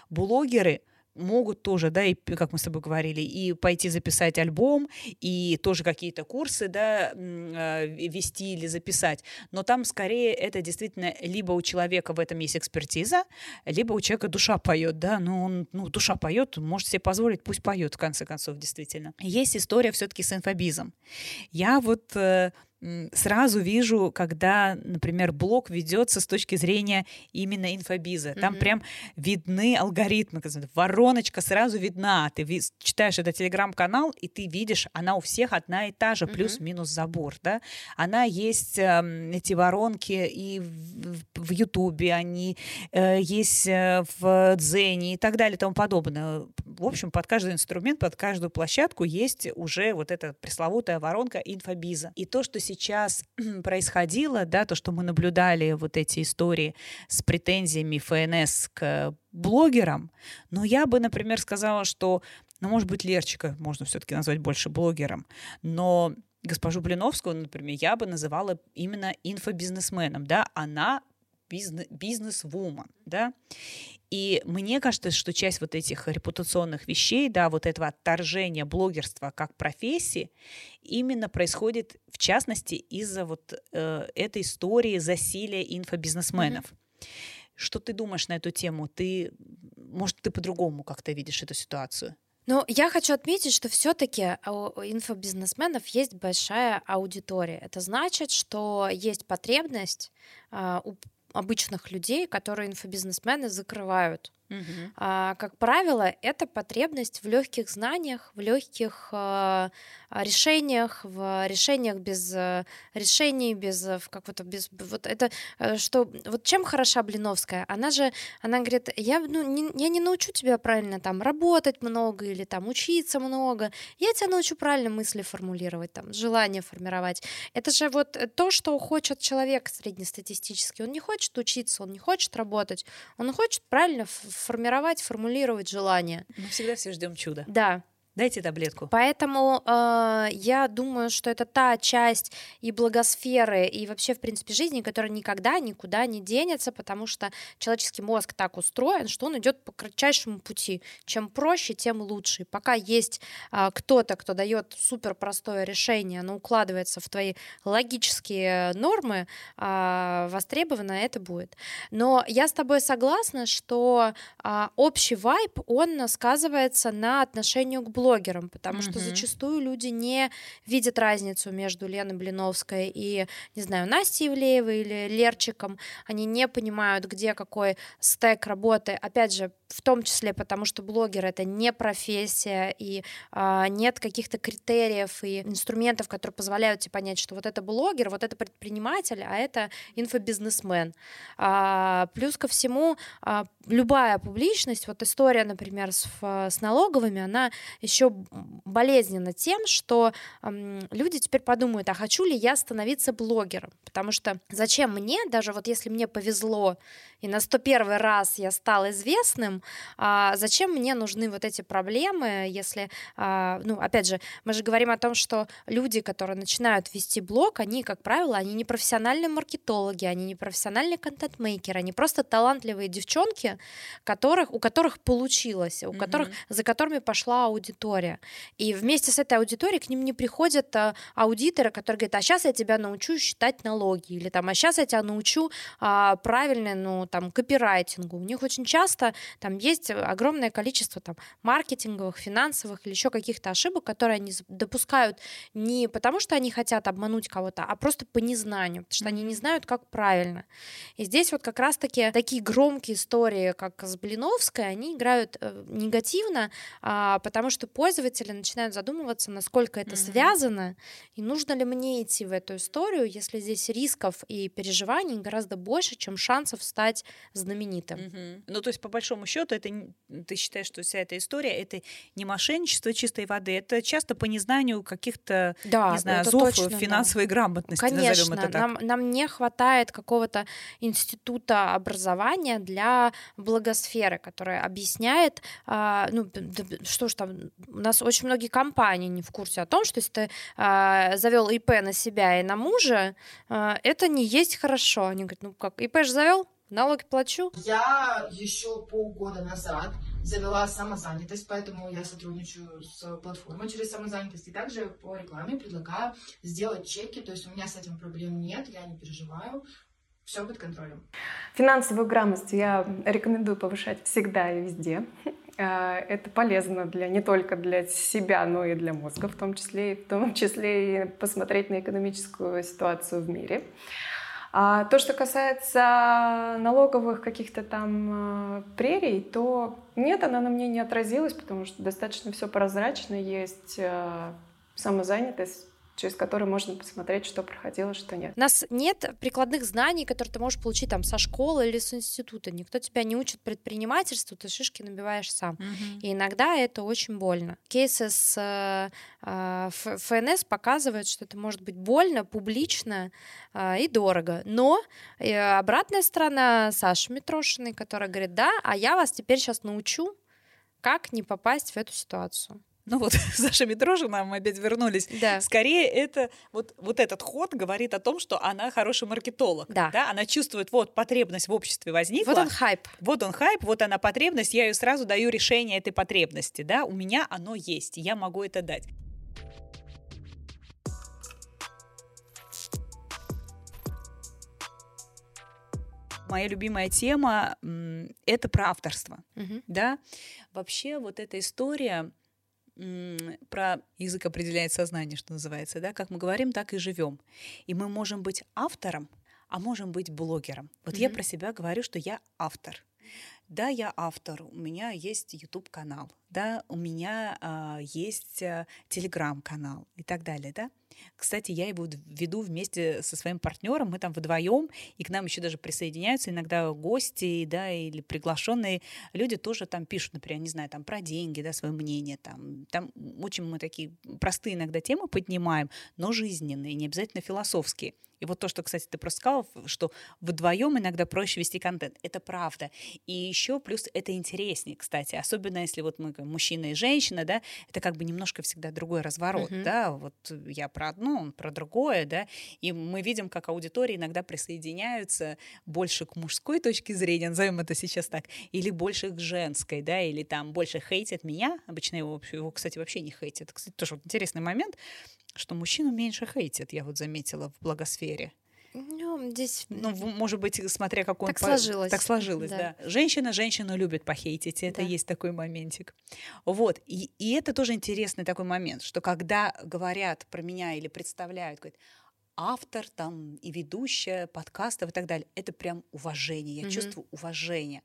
Блогеры могут тоже, да, и, как мы с тобой говорили, и пойти записать альбом, и тоже какие-то курсы, да, э, вести или записать. Но там скорее это действительно либо у человека в этом есть экспертиза, либо у человека душа поет, да, ну, он, ну, душа поет, может себе позволить, пусть поет, в конце концов, действительно. Есть история все-таки с инфобизом. Я вот э, сразу вижу, когда, например, блог ведется с точки зрения именно инфобиза. Там mm-hmm. прям видны алгоритмы, вороночка сразу видна. Ты ви- читаешь этот телеграм-канал, и ты видишь, она у всех одна и та же, плюс-минус забор, да. Она есть, э, эти воронки и в Ютубе, они э, есть э, в Дзене и так далее и тому подобное. В общем, под каждый инструмент, под каждую площадку есть уже вот эта пресловутая воронка инфобиза. И то, что сейчас сейчас [clears throat] происходило, да, то, что мы наблюдали вот эти истории с претензиями ФНС к блогерам, но я бы, например, сказала, что, ну, может быть, Лерчика можно все-таки назвать больше блогером, но госпожу Блиновскую, например, я бы называла именно инфобизнесменом, да, она бизнес-вумен, да, и мне кажется, что часть вот этих репутационных вещей, да, вот этого отторжения блогерства как профессии, именно происходит, в частности, из-за вот э, этой истории засилия инфобизнесменов. Mm-hmm. Что ты думаешь на эту тему? Ты, может, ты по-другому как-то видишь эту ситуацию? Ну, я хочу отметить, что все-таки у инфобизнесменов есть большая аудитория. Это значит, что есть потребность uh, у обычных людей, которые инфобизнесмены закрывают. Угу. А, как правило, это потребность в легких знаниях, в легких а, решениях, в решениях без э, решений, без э, как вот без вот это э, что вот чем хороша Блиновская? Она же она говорит, я ну не, я не научу тебя правильно там работать много или там учиться много, я тебя научу правильно мысли формулировать, там желания формировать. Это же вот то, что хочет человек среднестатистический. Он не хочет учиться, он не хочет работать, он хочет правильно формировать, формулировать желания. Мы всегда все ждем чуда. Да, Дайте таблетку. Поэтому э, я думаю, что это та часть и благосферы, и вообще, в принципе, жизни, которая никогда никуда не денется, потому что человеческий мозг так устроен, что он идет по кратчайшему пути. Чем проще, тем лучше. И пока есть э, кто-то, кто дает супер простое решение, оно укладывается в твои логические нормы, э, востребовано это будет. Но я с тобой согласна, что э, общий вайб, он сказывается на отношении к блогу блогерам, потому mm-hmm. что зачастую люди не видят разницу между Леной Блиновской и, не знаю, Настей Ивлеевой или Лерчиком. Они не понимают, где какой стек работы. Опять же, в том числе потому, что блогер это не профессия, и а, нет каких-то критериев и инструментов, которые позволяют тебе понять, что вот это блогер, вот это предприниматель, а это инфобизнесмен. А, плюс ко всему, а, любая публичность, вот история, например, с, с налоговыми, она еще болезненна тем, что э, люди теперь подумают, а хочу ли я становиться блогером? Потому что зачем мне, даже вот если мне повезло, и на 101 раз я стал известным, а зачем мне нужны вот эти проблемы, если, а, ну, опять же, мы же говорим о том, что люди, которые начинают вести блог, они, как правило, они не профессиональные маркетологи, они не профессиональные контент-мейкеры, они просто талантливые девчонки, которых, у которых получилось, у mm-hmm. которых, за которыми пошла аудитория. И вместе с этой аудиторией к ним не приходят а, аудиторы, которые говорят, а сейчас я тебя научу считать налоги, или там, а сейчас я тебя научу а, правильно, ну, там, копирайтингу. У них очень часто там есть огромное количество там маркетинговых, финансовых или еще каких-то ошибок, которые они допускают не потому, что они хотят обмануть кого-то, а просто по незнанию, потому что они не знают, как правильно. И здесь вот как раз-таки такие громкие истории, как с Блиновской, они играют э, негативно, а, потому что пользователи начинают задумываться, насколько это mm-hmm. связано, и нужно ли мне идти в эту историю, если здесь рисков и переживаний гораздо больше, чем шансов стать стать знаменитым. Угу. Ну, то есть, по большому счету, это ты считаешь, что вся эта история это не мошенничество чистой воды, это часто по незнанию каких-то, да, не знаю, зов точно, финансовой да. грамотности. Конечно, это так. Нам, нам не хватает какого-то института образования для благосферы, который объясняет, а, ну, что ж там, у нас очень многие компании не в курсе о том, что если ты а, завел ИП на себя и на мужа, а, это не есть хорошо. Они говорят, ну как, ИП же завел, Налоги плачу? Я еще полгода назад завела самозанятость, поэтому я сотрудничаю с платформой через самозанятость. И также по рекламе предлагаю сделать чеки, то есть у меня с этим проблем нет, я не переживаю, все под контролем. Финансовую грамотность я рекомендую повышать всегда и везде. А, это полезно для, не только для себя, но и для мозга, в том числе, в том числе и посмотреть на экономическую ситуацию в мире. А то, что касается налоговых каких-то там э, прерий, то нет, она на мне не отразилась, потому что достаточно все прозрачно, есть э, самозанятость, через который можно посмотреть, что проходило, что нет. У нас нет прикладных знаний, которые ты можешь получить там со школы или с института. Никто тебя не учит предпринимательству, ты шишки набиваешь сам. Mm-hmm. И иногда это очень больно. Кейсы с э, э ФНС показывают, что это может быть больно, публично э, и дорого. Но э, обратная сторона Саши Митрошиной, которая говорит, да, а я вас теперь сейчас научу, как не попасть в эту ситуацию. Ну вот, [laughs] Саша Митрожина, мы опять вернулись. Да. Скорее, это вот, вот этот ход говорит о том, что она хороший маркетолог. Да. да. Она чувствует, вот, потребность в обществе возникла. Вот он хайп. Вот он хайп, вот она потребность, я ее сразу даю решение этой потребности, да, у меня оно есть, я могу это дать. моя любимая тема — это про авторство, угу. да. Вообще вот эта история про язык определяет сознание, что называется, да, как мы говорим, так и живем. И мы можем быть автором, а можем быть блогером. Вот mm-hmm. я про себя говорю, что я автор. Да, я автор, у меня есть YouTube канал, да, у меня а, есть а, Telegram канал и так далее, да. Кстати, я его веду вместе со своим партнером, мы там вдвоем, и к нам еще даже присоединяются иногда гости, да, или приглашенные люди тоже там пишут, например, не знаю, там про деньги, да, свое мнение, там, там очень мы такие простые иногда темы поднимаем, но жизненные, не обязательно философские. И вот то, что, кстати, ты просто сказал, что вдвоем иногда проще вести контент. Это правда. И еще плюс это интереснее, кстати. Особенно если вот мы мужчина и женщина, да, это как бы немножко всегда другой разворот, uh-huh. да. Вот я про одно, он про другое, да. И мы видим, как аудитории иногда присоединяются больше к мужской точке зрения, назовем это сейчас так, или больше к женской, да, или там больше хейтят меня. Обычно его, его кстати, вообще не хейтят. Кстати, тоже вот интересный момент что мужчину меньше хейтят, я вот заметила в благосфере. Ну, здесь... Ну, может быть, смотря какой так он... сложилось. Так сложилось, да. да. Женщина женщину любит похейтить, это да. есть такой моментик. Вот, и, и это тоже интересный такой момент, что когда говорят про меня или представляют, говорят, автор там и ведущая подкастов и так далее, это прям уважение, я mm-hmm. чувствую уважение.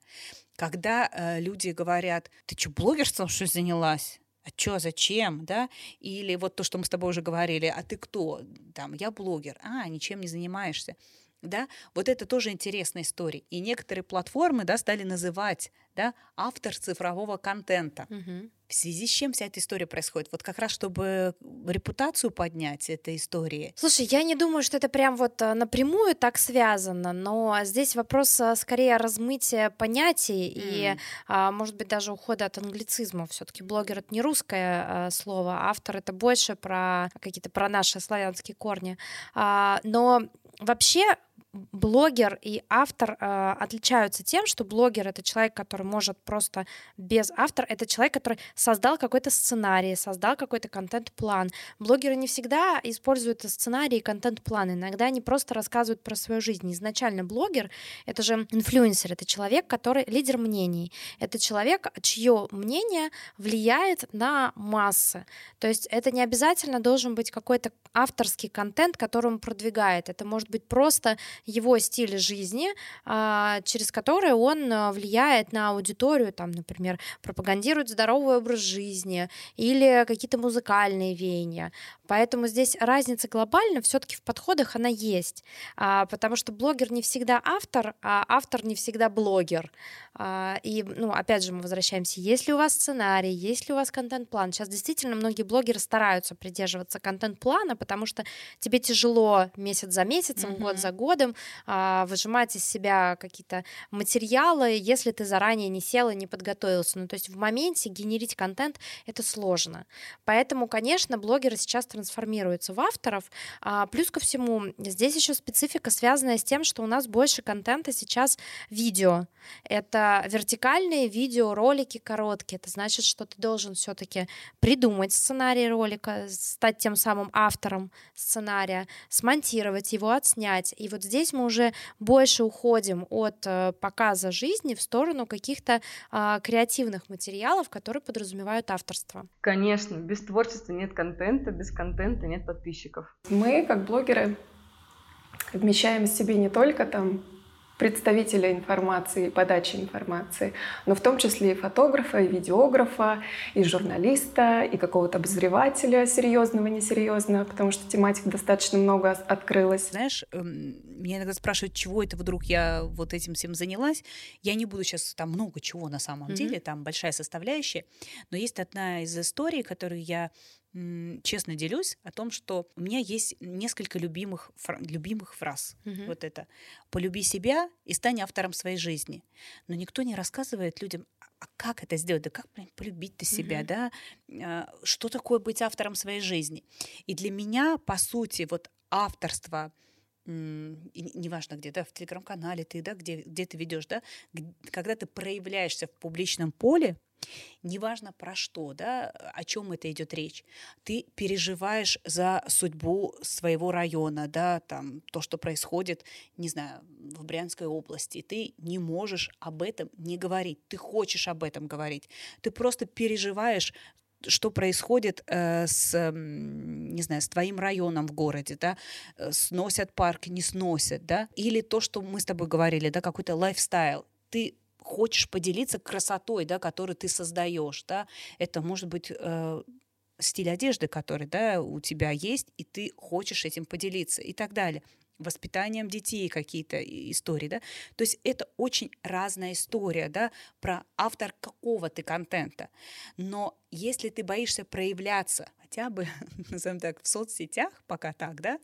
Когда э, люди говорят, ты что, блогерством что занялась? А что, зачем, да? Или вот то, что мы с тобой уже говорили, а ты кто? Там, я блогер, а, ничем не занимаешься да, вот это тоже интересная история. И некоторые платформы, да, стали называть, да, автор цифрового контента. Угу. В связи с чем вся эта история происходит? Вот как раз, чтобы репутацию поднять этой истории. Слушай, я не думаю, что это прям вот э, напрямую так связано, но здесь вопрос э, скорее размытия понятий mm. и, а, может быть, даже ухода от англицизма. Все-таки блогер это не русское слово, автор это больше про какие-то про наши славянские корни. А, но вообще блогер и автор э, отличаются тем, что блогер это человек, который может просто без автора, это человек, который создал какой-то сценарий, создал какой-то контент-план. Блогеры не всегда используют сценарий и контент-план, иногда они просто рассказывают про свою жизнь. Изначально блогер это же инфлюенсер, это человек, который лидер мнений, это человек, чье мнение влияет на массы. То есть это не обязательно должен быть какой-то авторский контент, который он продвигает. Это может быть просто его стиль жизни, а, через который он а, влияет на аудиторию, там, например, пропагандирует здоровый образ жизни или какие-то музыкальные веяния. Поэтому здесь разница глобально все-таки в подходах она есть, а, потому что блогер не всегда автор, а автор не всегда блогер. И, ну, опять же, мы возвращаемся, есть ли у вас сценарий, есть ли у вас контент-план. Сейчас действительно многие блогеры стараются придерживаться контент-плана, потому что тебе тяжело месяц за месяцем, mm-hmm. год за годом, будем а, выжимать из себя какие-то материалы, если ты заранее не сел и не подготовился. Ну, то есть в моменте генерить контент — это сложно. Поэтому, конечно, блогеры сейчас трансформируются в авторов. А, плюс ко всему, здесь еще специфика, связанная с тем, что у нас больше контента сейчас видео. Это вертикальные видео, ролики короткие. Это значит, что ты должен все-таки придумать сценарий ролика, стать тем самым автором сценария, смонтировать его, отснять. И вот здесь мы уже больше уходим от э, показа жизни в сторону каких-то э, креативных материалов, которые подразумевают авторство. Конечно, без творчества нет контента, без контента нет подписчиков. Мы, как блогеры, вмещаем в себе не только там представителя информации, подачи информации, но в том числе и фотографа, и видеографа, и журналиста, и какого-то обозревателя серьезного, несерьезного, потому что тематик достаточно много открылось. Знаешь, эм, меня иногда спрашивают, чего это вдруг я вот этим всем занялась. Я не буду сейчас там много чего на самом mm-hmm. деле, там большая составляющая, но есть одна из историй, которую я честно делюсь о том, что у меня есть несколько любимых, любимых фраз. Угу. Вот это «полюби себя и стань автором своей жизни». Но никто не рассказывает людям, а как это сделать, да как, блин, полюбить-то себя, угу. да, а, что такое быть автором своей жизни. И для меня, по сути, вот авторство, неважно где, да, в телеграм-канале ты, да, где, где ты ведешь, да, когда ты проявляешься в публичном поле, неважно про что, да, о чем это идет речь, ты переживаешь за судьбу своего района, да, там, то, что происходит, не знаю, в Брянской области, ты не можешь об этом не говорить, ты хочешь об этом говорить, ты просто переживаешь что происходит э, с, не знаю, с твоим районом в городе, да, э, сносят парк, не сносят, да, или то, что мы с тобой говорили, да, какой-то лайфстайл. Ты хочешь поделиться красотой, да, которую ты создаешь, да, это может быть э, стиль одежды, который, да, у тебя есть, и ты хочешь этим поделиться и так далее. Воспитанием детей какие-то истории, да, то есть это очень разная история, да, про автор какого ты контента, но если ты боишься проявляться хотя бы, [laughs] назовем так, в соцсетях, пока так, да,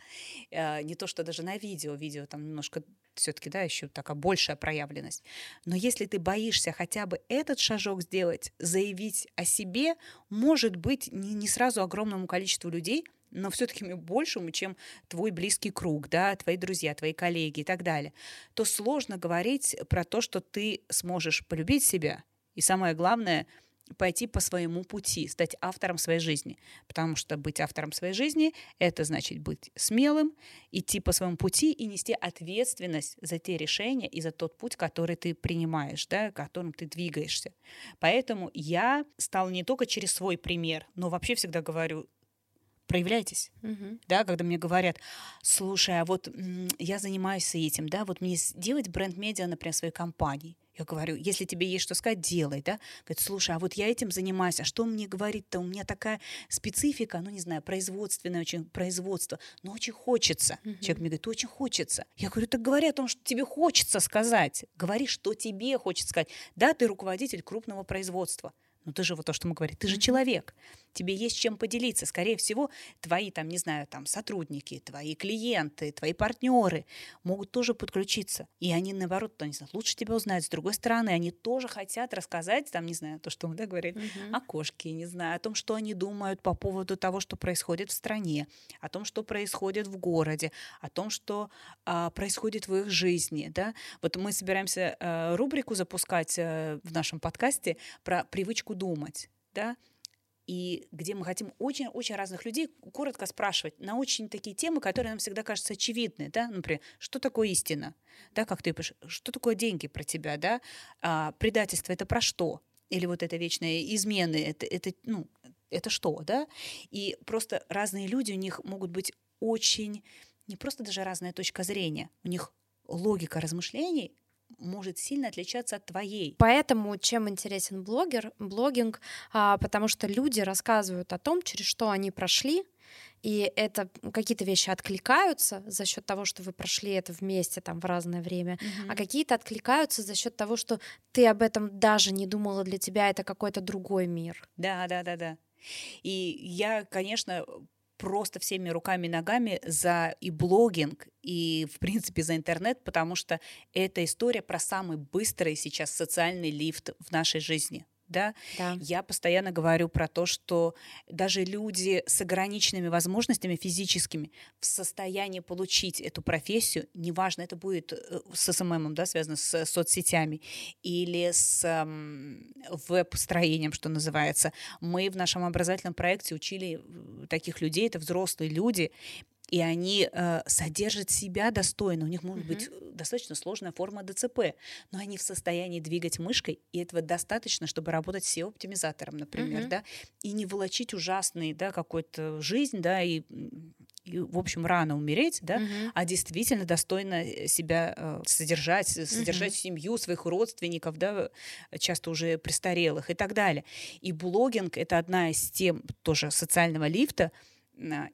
э, не то, что даже на видео, видео там немножко все-таки, да, еще такая большая проявленность. Но если ты боишься хотя бы этот шажок сделать, заявить о себе, может быть, не, не сразу огромному количеству людей, но все-таки большему, чем твой близкий круг, да, твои друзья, твои коллеги и так далее, то сложно говорить про то, что ты сможешь полюбить себя. И самое главное — пойти по своему пути, стать автором своей жизни. Потому что быть автором своей жизни — это значит быть смелым, идти по своему пути и нести ответственность за те решения и за тот путь, который ты принимаешь, да, которым ты двигаешься. Поэтому я стала не только через свой пример, но вообще всегда говорю, проявляйтесь, угу. да, когда мне говорят, слушай, а вот я занимаюсь этим, да, вот мне сделать бренд-медиа, например, своей компании. Я говорю, если тебе есть что сказать, делай, да. Говорит, слушай, а вот я этим занимаюсь, а что мне говорить-то? У меня такая специфика, ну, не знаю, производственное очень производство, но очень хочется. Uh-huh. Человек мне говорит, очень хочется. Я говорю, так говори о том, что тебе хочется сказать. Говори, что тебе хочется сказать. Да, ты руководитель крупного производства. Но ты же вот то, что мы говорим, ты же человек тебе есть чем поделиться. Скорее всего, твои, там, не знаю, там, сотрудники, твои клиенты, твои партнеры могут тоже подключиться. И они, наоборот, то, не знаю, лучше тебя узнают. С другой стороны, они тоже хотят рассказать, там, не знаю, то, что мы, да, говорили, угу. о кошке, не знаю, о том, что они думают по поводу того, что происходит в стране, о том, что происходит в городе, о том, что а, происходит в их жизни, да. Вот мы собираемся а, рубрику запускать а, в нашем подкасте про привычку думать, да, и где мы хотим очень-очень разных людей коротко спрашивать на очень такие темы, которые нам всегда кажутся очевидны, да, например, что такое истина, да, как ты пишешь, что такое деньги про тебя, да, а, предательство это про что, или вот это вечные измены, это, это, ну, это что, да, и просто разные люди, у них могут быть очень, не просто даже разная точка зрения, у них логика размышлений может сильно отличаться от твоей. Поэтому чем интересен блогер, блогинг, а, потому что люди рассказывают о том, через что они прошли, и это какие-то вещи откликаются за счет того, что вы прошли это вместе там в разное время, mm-hmm. а какие-то откликаются за счет того, что ты об этом даже не думала, для тебя это какой-то другой мир. Да, да, да, да. И я, конечно, просто всеми руками и ногами за и блогинг, и, в принципе, за интернет, потому что это история про самый быстрый сейчас социальный лифт в нашей жизни да? да. Я постоянно говорю про то, что даже люди с ограниченными возможностями физическими в состоянии получить эту профессию, неважно, это будет э, с SMM, да, связано с соцсетями или с эм, веб-строением, что называется. Мы в нашем образовательном проекте учили э, таких людей, это взрослые люди, и они э, содержат себя достойно. У них может mm-hmm. быть э, достаточно сложная форма ДЦП, но они в состоянии двигать мышкой, и этого достаточно, чтобы работать SEO-оптимизатором, например, mm-hmm. да, и не волочить ужасный, да, какой-то жизнь, да, и, и в общем, рано умереть, да, mm-hmm. а действительно достойно э, себя э, содержать, содержать mm-hmm. семью, своих родственников, да, часто уже престарелых и так далее. И блогинг — это одна из тем тоже социального лифта,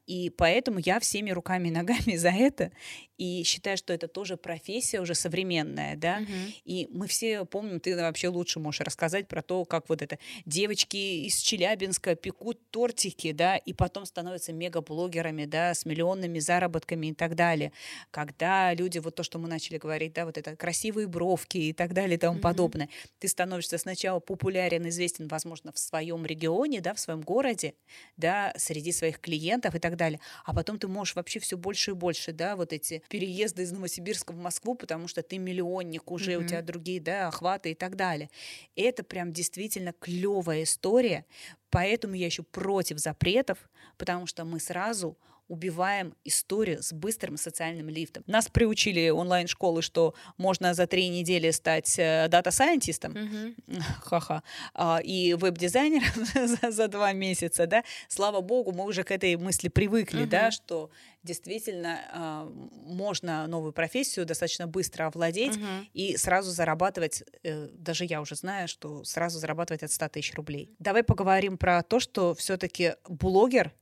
и поэтому я всеми руками и ногами [laughs] за это и считаю, что это тоже профессия уже современная, да, uh-huh. и мы все помним, ты вообще лучше можешь рассказать про то, как вот это девочки из Челябинска пекут тортики, да, и потом становятся мегаблогерами, да, с миллионными заработками и так далее, когда люди, вот то, что мы начали говорить, да, вот это красивые бровки и так далее и тому uh-huh. подобное, ты становишься сначала популярен, известен, возможно, в своем регионе, да, в своем городе, да, среди своих клиентов и так далее, а потом ты можешь вообще все больше и больше, да, вот эти переезда из Новосибирска в Москву, потому что ты миллионник, уже mm-hmm. у тебя другие да, охваты и так далее. Это прям действительно клевая история, поэтому я еще против запретов, потому что мы сразу убиваем историю с быстрым социальным лифтом. Нас приучили онлайн-школы, что можно за три недели стать э, дата-сайентистом, mm-hmm. ха-ха, а, и веб-дизайнером [laughs] за, за два месяца, да. Слава богу, мы уже к этой мысли привыкли, mm-hmm. да, что действительно э, можно новую профессию достаточно быстро овладеть uh-huh. и сразу зарабатывать, э, даже я уже знаю, что сразу зарабатывать от 100 тысяч рублей. Давай поговорим про то, что все-таки блогер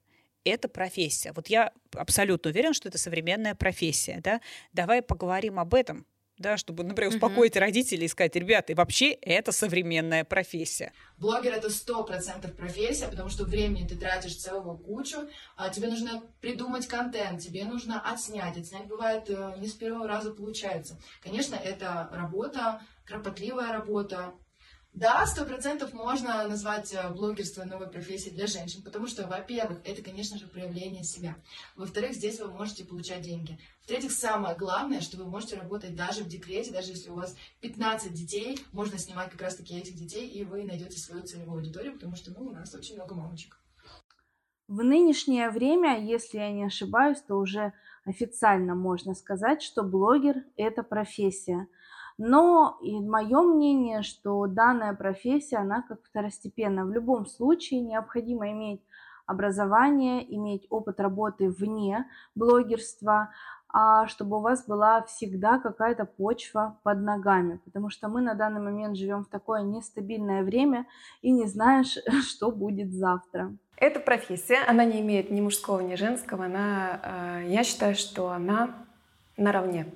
это профессия. Вот я абсолютно уверен, что это современная профессия. Да? Давай поговорим об этом, да, чтобы, например, успокоить mm-hmm. родителей и сказать, ребята, вообще это современная профессия. Блогер это сто процентов профессия, потому что времени ты тратишь целого кучу, а тебе нужно придумать контент, тебе нужно отснять. Отснять бывает э, не с первого раза получается. Конечно, это работа, кропотливая работа, да, сто процентов можно назвать э, блогерство новой профессией для женщин, потому что, во-первых, это, конечно же, проявление себя. Во-вторых, здесь вы можете получать деньги. В-третьих, самое главное, что вы можете работать даже в декрете, даже если у вас 15 детей, можно снимать как раз-таки этих детей, и вы найдете свою целевую аудиторию, потому что ну, у нас очень много мамочек. В нынешнее время, если я не ошибаюсь, то уже официально можно сказать, что блогер – это профессия – но и мое мнение, что данная профессия, она как второстепенная. В любом случае необходимо иметь образование, иметь опыт работы вне блогерства, а чтобы у вас была всегда какая-то почва под ногами, потому что мы на данный момент живем в такое нестабильное время и не знаешь, [laughs] что будет завтра. Эта профессия, она не имеет ни мужского, ни женского, она, э, я считаю, что она наравне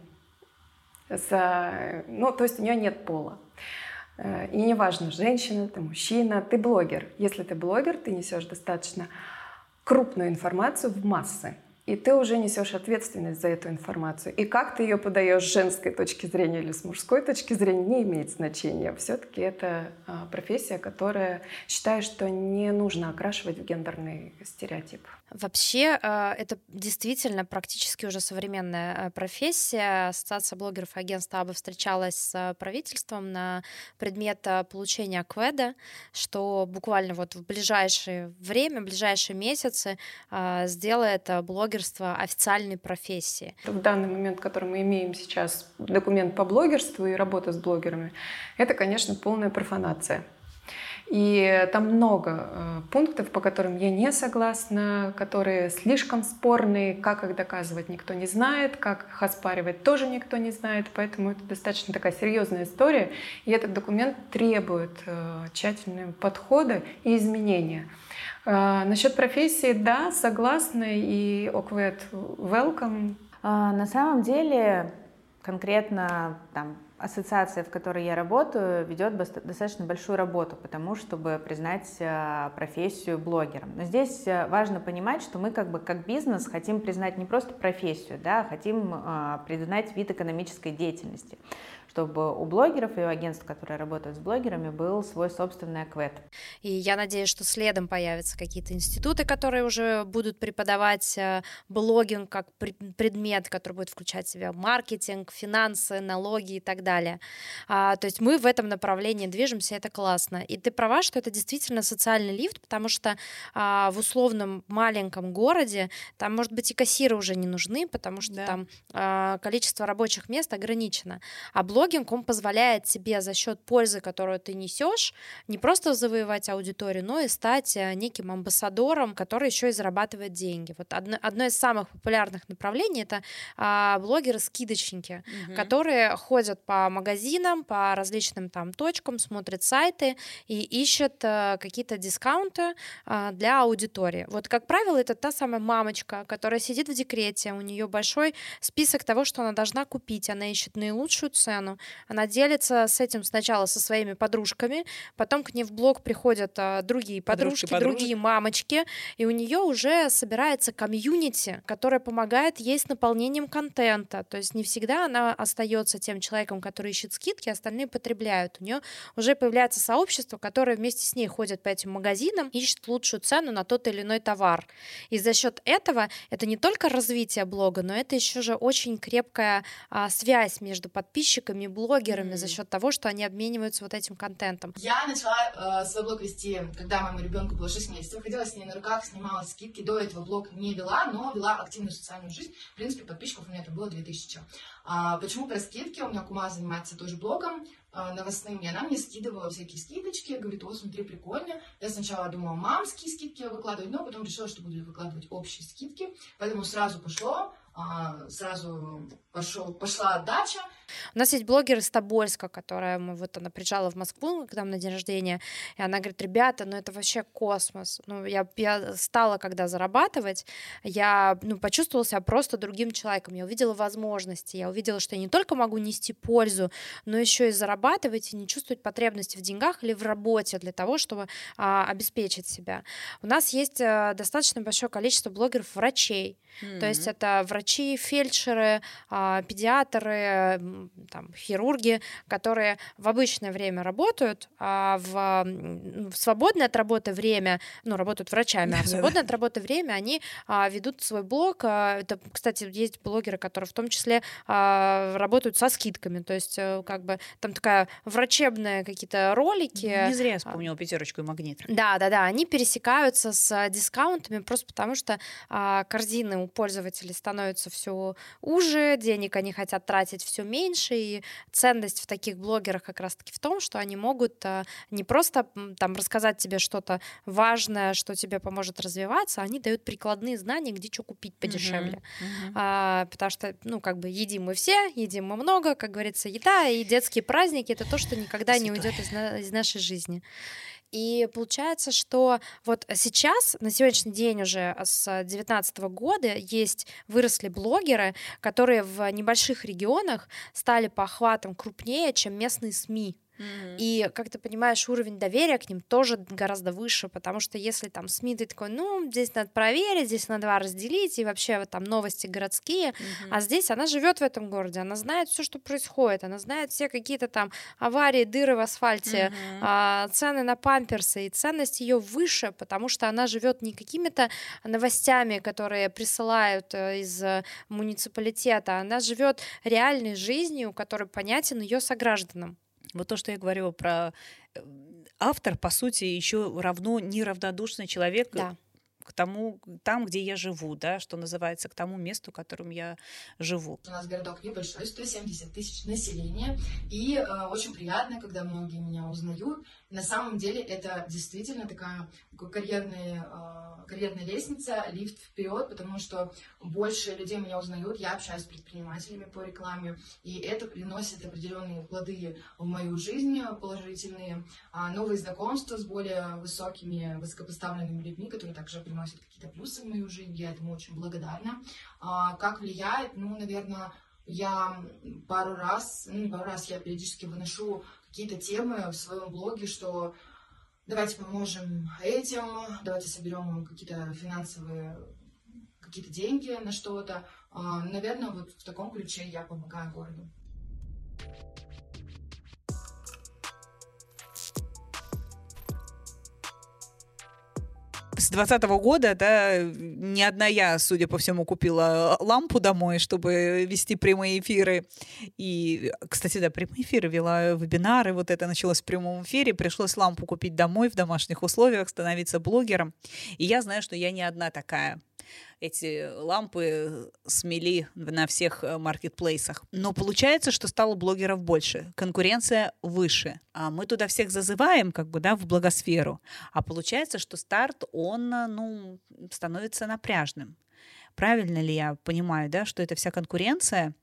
за, ну, то есть у нее нет пола. Э, и неважно, женщина ты, мужчина, ты блогер. Если ты блогер, ты несешь достаточно крупную информацию в массы и ты уже несешь ответственность за эту информацию. И как ты ее подаешь с женской точки зрения или с мужской точки зрения, не имеет значения. Все-таки это а, профессия, которая считает, что не нужно окрашивать в гендерный стереотип. Вообще, а, это действительно практически уже современная а, профессия. Ассоциация блогеров агентства АБА встречалась с правительством на предмет получения КВЭДа, что буквально вот в ближайшее время, в ближайшие месяцы сделает блогер блогерство официальной профессии. В данный момент, который мы имеем сейчас, документ по блогерству и работа с блогерами, это, конечно, полная профанация. И там много э, пунктов, по которым я не согласна, которые слишком спорные, как их доказывать никто не знает, как их оспаривать тоже никто не знает, поэтому это достаточно такая серьезная история, и этот документ требует э, тщательного подхода и изменения. А, насчет профессии, да, согласна, и ОКВЭД welcome. А, на самом деле, конкретно там, ассоциация, в которой я работаю, ведет достаточно большую работу, потому чтобы признать э, профессию блогером. Но здесь э, важно понимать, что мы как бы как бизнес хотим признать не просто профессию, да, а хотим э, признать вид экономической деятельности чтобы у блогеров и у агентств, которые работают с блогерами, был свой собственный аквет. И я надеюсь, что следом появятся какие-то институты, которые уже будут преподавать э, блогинг как предмет, который будет включать в себя маркетинг, финансы, налоги и так далее. А, то есть мы в этом направлении движемся, это классно. И ты права, что это действительно социальный лифт, потому что а, в условном маленьком городе там, может быть, и кассиры уже не нужны, потому что да. там а, количество рабочих мест ограничено. А блог блогинг, он позволяет тебе за счет пользы, которую ты несешь, не просто завоевать аудиторию, но и стать э, неким амбассадором, который еще и зарабатывает деньги. Вот одно, одно из самых популярных направлений это а, блогеры-скидочники, угу. которые ходят по магазинам, по различным там точкам, смотрят сайты и ищут а, какие-то дискаунты а, для аудитории. Вот, как правило, это та самая мамочка, которая сидит в декрете, у нее большой список того, что она должна купить, она ищет наилучшую цену, сторону. Она делится с этим сначала со своими подружками, потом к ней в блог приходят а, другие подружки, подружки другие мамочки, и у нее уже собирается комьюнити, которое помогает ей с наполнением контента. То есть не всегда она остается тем человеком, который ищет скидки, остальные потребляют. У нее уже появляется сообщество, которое вместе с ней ходит по этим магазинам, ищет лучшую цену на тот или иной товар. И за счет этого это не только развитие блога, но это еще же очень крепкая а, связь между подписчиками блогерами, блогерами mm-hmm. за счет того, что они обмениваются вот этим контентом. Я начала э, свой блог вести, когда моему ребенку было 6 месяцев. Ходила с ней на руках, снимала скидки. До этого блог не вела, но вела активную социальную жизнь. В принципе, подписчиков у меня это было 2000. А, почему про скидки? У меня кума занимается тоже блогом э, новостным, и она мне скидывала всякие скидочки, говорит, вот смотри, прикольно. Я сначала думала мамские скидки выкладывать, но потом решила, что буду выкладывать общие скидки, поэтому сразу пошло, сразу пошел, пошла отдача. У нас есть блогер из Тобольска, которая мы, вот она приезжала в Москву к нам на день рождения, и она говорит, ребята, ну это вообще космос. Ну, я, я стала, когда зарабатывать, я ну, почувствовала себя просто другим человеком. Я увидела возможности, я увидела, что я не только могу нести пользу, но еще и зарабатывать и не чувствовать потребности в деньгах или в работе для того, чтобы а, обеспечить себя. У нас есть а, достаточно большое количество блогеров-врачей. Mm-hmm. То есть это врачи, фельдшеры, а, педиатры, там, хирурги, которые в обычное время работают, а в, в свободное от работы время, ну, работают врачами, а в свободное от работы время они а, ведут свой блог. А, это, кстати, есть блогеры, которые в том числе работают со скидками, то есть э, как бы там такая врачебная какие-то ролики. Не зря я вспомнила пятерочку и магнит. Да, да, да, они пересекаются с дискаунтами просто потому, что корзины у пользователей становятся все уже, денег они хотят тратить все меньше, и ценность в таких блогерах как раз-таки в том, что они могут а, не просто там рассказать тебе что-то важное, что тебе поможет развиваться, они дают прикладные знания, где что купить подешевле. Uh-huh, uh-huh. А, потому что, ну, как бы едим мы все, едим мы много, как говорится, еда и детские праздники — это то, что никогда не уйдет из, на- из нашей жизни. И получается, что вот сейчас, на сегодняшний день уже с 2019 года есть, выросли блогеры, которые в небольших регионах стали по охватам крупнее, чем местные СМИ. И, как ты понимаешь, уровень доверия к ним тоже гораздо выше, потому что если там СМИ ты такой, ну, здесь надо проверить, здесь на два разделить, и вообще вот, там новости городские, mm-hmm. а здесь она живет в этом городе, она знает все, что происходит, она знает все какие-то там аварии, дыры в асфальте, mm-hmm. а, цены на памперсы, и ценность ее выше, потому что она живет не какими-то новостями, которые присылают э, из муниципалитета, она живет реальной жизнью, которая понятен ее согражданам. Вот то, что я говорила про э, автор, по сути, еще равно неравнодушный человек да к тому, там, где я живу, да, что называется, к тому месту, в котором я живу. У нас городок небольшой, 170 тысяч населения, и э, очень приятно, когда многие меня узнают. На самом деле это действительно такая, карьерная, э, карьерная лестница, лифт вперед, потому что больше людей меня узнают, я общаюсь с предпринимателями по рекламе, и это приносит определенные плоды в мою жизнь положительные, а новые знакомства с более высокими, высокопоставленными людьми, которые также приносит какие-то плюсы в мою жизнь, я этому очень благодарна. А, как влияет? Ну, наверное, я пару раз, ну пару раз, я периодически выношу какие-то темы в своем блоге, что давайте поможем этим, давайте соберем какие-то финансовые какие-то деньги на что-то. А, Наверное, вот в таком ключе я помогаю городу. 2020 года, да, не одна я, судя по всему, купила лампу домой, чтобы вести прямые эфиры. И, кстати, да, прямые эфиры вела вебинары, вот это началось в прямом эфире, пришлось лампу купить домой в домашних условиях, становиться блогером. И я знаю, что я не одна такая эти лампы смели на всех э, маркетплейсах. Но получается, что стало блогеров больше, конкуренция выше. А мы туда всех зазываем, как бы, да, в благосферу. А получается, что старт, он, э, ну, становится напряжным. Правильно ли я понимаю, да, что эта вся конкуренция,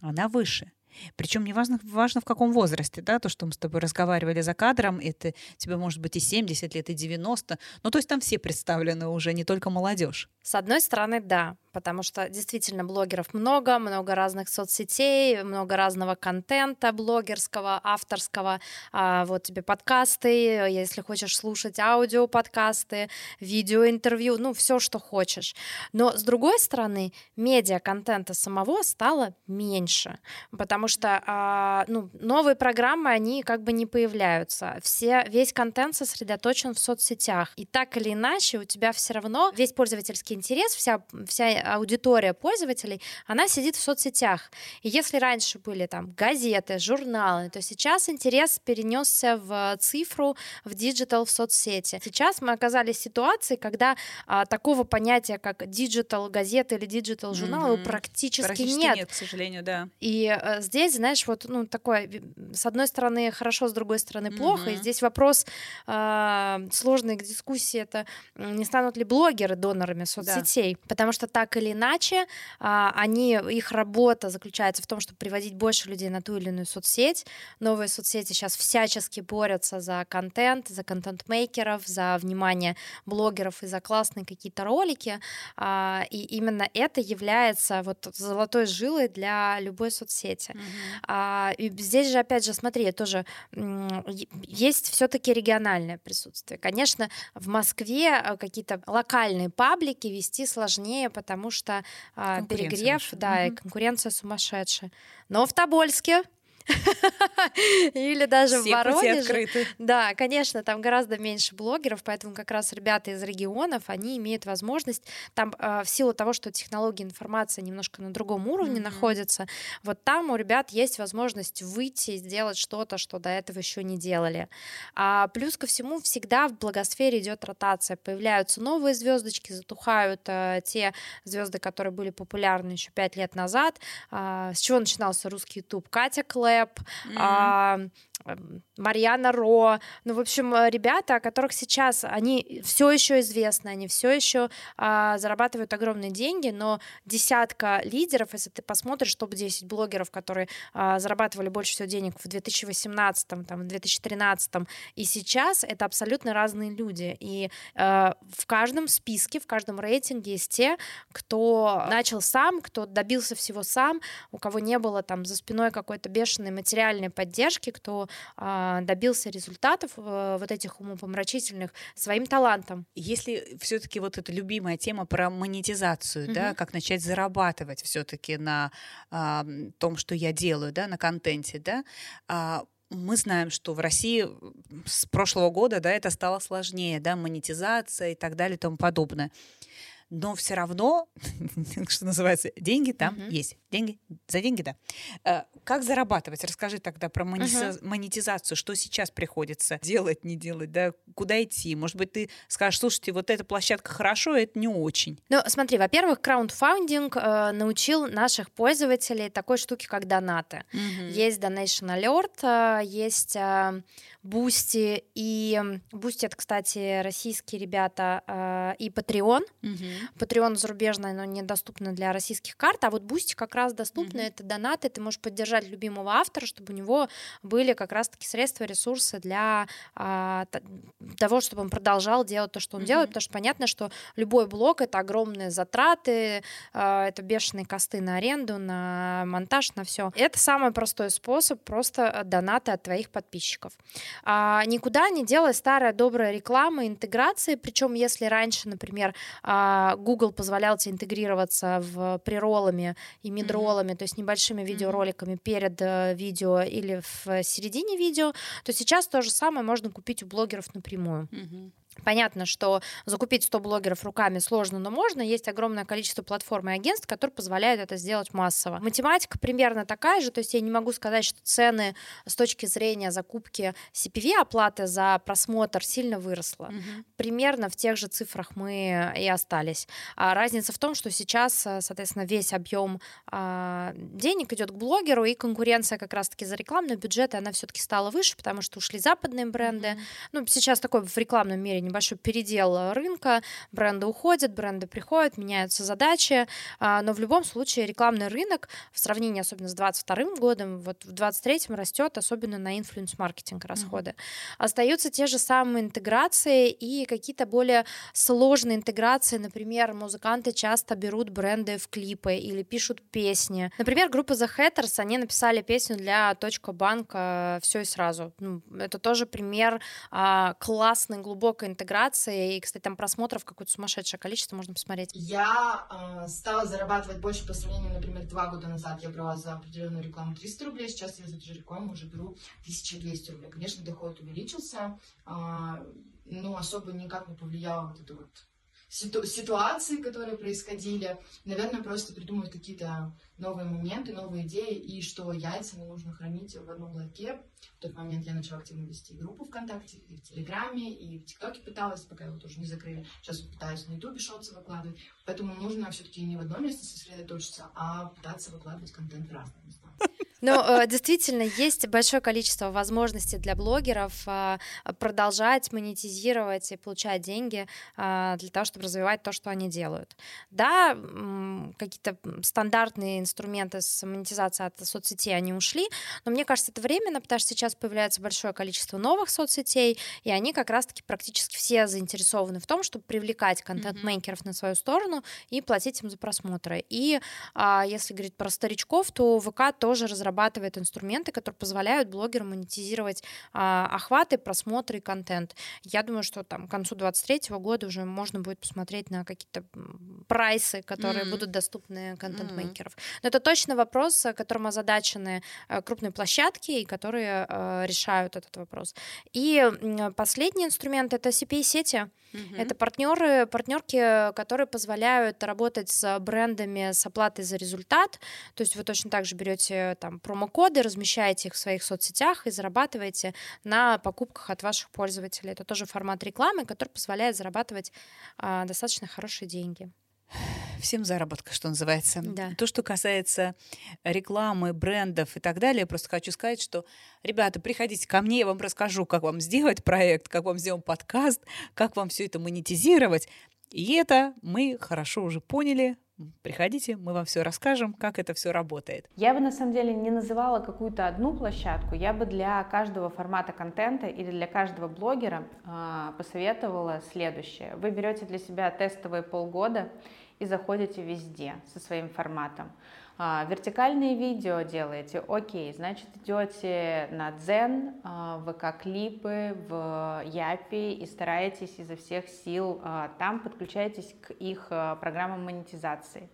она выше? Причем не важно, важно в каком возрасте, да, то, что мы с тобой разговаривали за кадром, это тебе может быть и 70 лет, и 90, ну, то есть там все представлены уже, не только молодежь. С одной стороны, да, потому что действительно блогеров много, много разных соцсетей, много разного контента блогерского, авторского. А, вот тебе подкасты, если хочешь слушать аудио подкасты, видеоинтервью, ну все, что хочешь. Но с другой стороны, медиа контента самого стало меньше, потому что а, ну, новые программы они как бы не появляются. Все весь контент сосредоточен в соцсетях, и так или иначе у тебя все равно весь пользовательский интерес, вся вся аудитория пользователей, она сидит в соцсетях. И если раньше были там газеты, журналы, то сейчас интерес перенесся в цифру, в digital, в соцсети. Сейчас мы оказались в ситуации, когда а, такого понятия, как digital газеты или digital журналы угу. практически, практически нет. нет, к сожалению, да. И а, здесь, знаешь, вот ну такое, с одной стороны хорошо, с другой стороны плохо. Mm-hmm. И здесь вопрос сложный к дискуссии, это не станут ли блогеры донорами соцсетей, да. потому что так или иначе, а, они, их работа заключается в том, чтобы приводить больше людей на ту или иную соцсеть. Новые соцсети сейчас всячески борются за контент, за контент-мейкеров, за внимание блогеров и за классные какие-то ролики. А, и именно это является вот золотой жилой для любой соцсети. Mm-hmm. И здесь же, опять же, смотри, тоже есть все-таки региональное присутствие. Конечно, в Москве э, какие-то локальные паблики вести сложнее, потому что а, перегрев, да, угу. и конкуренция сумасшедшая. Но в Тобольске [laughs] Или даже Все в Воронеже. открыты. Да, конечно, там гораздо меньше блогеров, поэтому как раз ребята из регионов, они имеют возможность, там э, в силу того, что технологии информации немножко на другом уровне mm-hmm. находятся, вот там у ребят есть возможность выйти и сделать что-то, что до этого еще не делали. А плюс ко всему всегда в благосфере идет ротация, появляются новые звездочки, затухают э, те звезды, которые были популярны еще пять лет назад. Э, с чего начинался русский YouTube? Катя Клэр, рэп, mm-hmm. А, Марьяна Ро, ну, в общем, э, ребята, о которых сейчас, они все еще известны, они все еще а, зарабатывают огромные деньги, но десятка лидеров, если ты посмотришь топ-10 блогеров, которые а, зарабатывали больше всего денег в 2018, там, в 2013 и сейчас, это абсолютно разные люди, и а, в каждом списке, в каждом рейтинге есть те, кто начал сам, кто добился всего сам, у кого не было там за спиной какой-то бешеной материальной поддержки, кто а, добился результатов э, вот этих умопомрачительных своим талантом. Если все-таки вот эта любимая тема про монетизацию, угу. да, как начать зарабатывать все-таки на а, том, что я делаю, да, на контенте, да, а, мы знаем, что в России с прошлого года, да, это стало сложнее, да, монетизация и так далее и тому подобное но все равно, [laughs] что называется, деньги там uh-huh. есть. Деньги, за деньги, да. Э, как зарабатывать? Расскажи тогда про монетизацию, uh-huh. монетизацию, что сейчас приходится [laughs] делать, не делать, да, куда идти. Может быть, ты скажешь, слушайте, вот эта площадка хорошо, а это не очень. Ну, смотри, во-первых, краудфандинг э, научил наших пользователей такой штуки, как донаты. Uh-huh. Есть Donation Alert, э, есть э, Boosty и Boosty это, кстати, российские ребята э, и Patreon. Uh-huh. Patreon зарубежный, но недоступно для российских карт, а вот Boosty как раз доступно, это донаты, ты можешь поддержать любимого автора, чтобы у него были как раз-таки средства, ресурсы для а, того, чтобы он продолжал делать то, что он делает, потому что понятно, что любой блог — это огромные затраты, а, это бешеные cost ы на аренду, на монтаж, на все. Это самый простой способ, просто донаты от твоих подписчиков. А, никуда не делай старая добрая реклама, интеграции, причем если раньше, например, а, Google позволял тебе интегрироваться в приролами и мидролами, mm-hmm. то есть небольшими видеороликами mm-hmm. перед э, видео или в середине видео, то сейчас то же самое можно купить у блогеров напрямую. Mm-hmm. Понятно, что закупить 100 блогеров руками сложно, но можно. Есть огромное количество платформ и агентств, которые позволяют это сделать массово. Математика примерно такая же, то есть я не могу сказать, что цены с точки зрения закупки CPV оплаты за просмотр сильно выросла. Угу. Примерно в тех же цифрах мы и остались. А разница в том, что сейчас, соответственно, весь объем а, денег идет к блогеру, и конкуренция как раз-таки за рекламные бюджеты, она все-таки стала выше, потому что ушли западные бренды. Угу. Ну, сейчас такой в рекламном мире небольшой передел рынка, бренды уходят, бренды приходят, меняются задачи, а, но в любом случае рекламный рынок в сравнении особенно с 2022 годом, вот в 2023 растет, особенно на инфлюенс-маркетинг расходы. Mm-hmm. Остаются те же самые интеграции и какие-то более сложные интеграции, например, музыканты часто берут бренды в клипы или пишут песни. Например, группа The Hatters, они написали песню для Точка Банка «Все и сразу». Ну, это тоже пример а, классной, глубокой интеграции, и, кстати, там просмотров какое-то сумасшедшее количество можно посмотреть. Я э, стала зарабатывать больше по сравнению, например, два года назад я брала за определенную рекламу 300 рублей, сейчас я за эту же рекламу уже беру 1200 рублей. Конечно, доход увеличился, э, но особо никак не повлияло вот это вот ситуации, которые происходили. Наверное, просто придумывать какие-то новые моменты, новые идеи, и что яйца нужно хранить в одном лотке. В тот момент я начала активно вести группу ВКонтакте, и в Телеграме, и в ТикТоке пыталась, пока его тоже не закрыли. Сейчас пытаюсь на Ютубе шоты выкладывать. Поэтому нужно все-таки не в одном месте сосредоточиться, а пытаться выкладывать контент в разные места. Э, действительно есть большое количество возможностей для блогеров а, продолжать монетизировать и получать деньги а, для того, чтобы развивать то, что они делают. Да, какие-то стандартные инструменты с монетизацией от соцсетей они ушли, но мне кажется, это временно, потому что сейчас появляется большое количество новых соцсетей, и они как раз-таки практически все заинтересованы в том, чтобы привлекать контент-мейкеров mm-hmm. на свою сторону и платить им за просмотры. И а, если говорить про старичков, то ВК тоже разрабатывает разрабатывает инструменты, которые позволяют блогерам монетизировать а, охваты, просмотры и контент. Я думаю, что там к концу 2023 года уже можно будет посмотреть на какие-то прайсы, которые mm-hmm. будут доступны контент-мейкеров. Mm-hmm. Но это точно вопрос, которым озадачены э, крупные площадки и которые э, решают этот вопрос. И последний инструмент это CPA-сети. Mm-hmm. Это партнеры, партнерки, которые позволяют работать с брендами с оплатой за результат. То есть вы точно так же берете там промокоды, размещаете их в своих соцсетях и зарабатываете на покупках от ваших пользователей. Это тоже формат рекламы, который позволяет зарабатывать а, достаточно хорошие деньги всем заработка, что называется. Да. То, что касается рекламы, брендов и так далее, просто хочу сказать, что, ребята, приходите ко мне, я вам расскажу, как вам сделать проект, как вам сделать подкаст, как вам все это монетизировать. И это мы хорошо уже поняли, Приходите, мы вам все расскажем, как это все работает. Я бы на самом деле не называла какую-то одну площадку, я бы для каждого формата контента или для каждого блогера э, посоветовала следующее. Вы берете для себя тестовые полгода и заходите везде со своим форматом. А, вертикальные видео делаете, окей, значит идете на Дзен, а, ВК-клипы, в Япи и стараетесь изо всех сил а, там подключаетесь к их программам монетизации.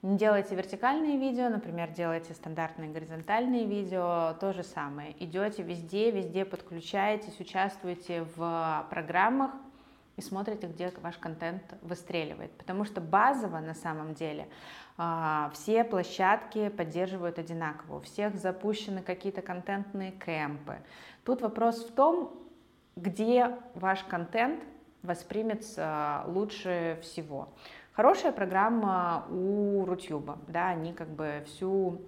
Не делайте вертикальные видео, например, делайте стандартные горизонтальные видео, то же самое. Идете везде, везде подключаетесь, участвуете в программах, и смотрите, где ваш контент выстреливает. Потому что базово на самом деле а, все площадки поддерживают одинаково, у всех запущены какие-то контентные кемпы. Тут вопрос в том, где ваш контент воспримется лучше всего. Хорошая программа у Рутюба, да, они как бы всю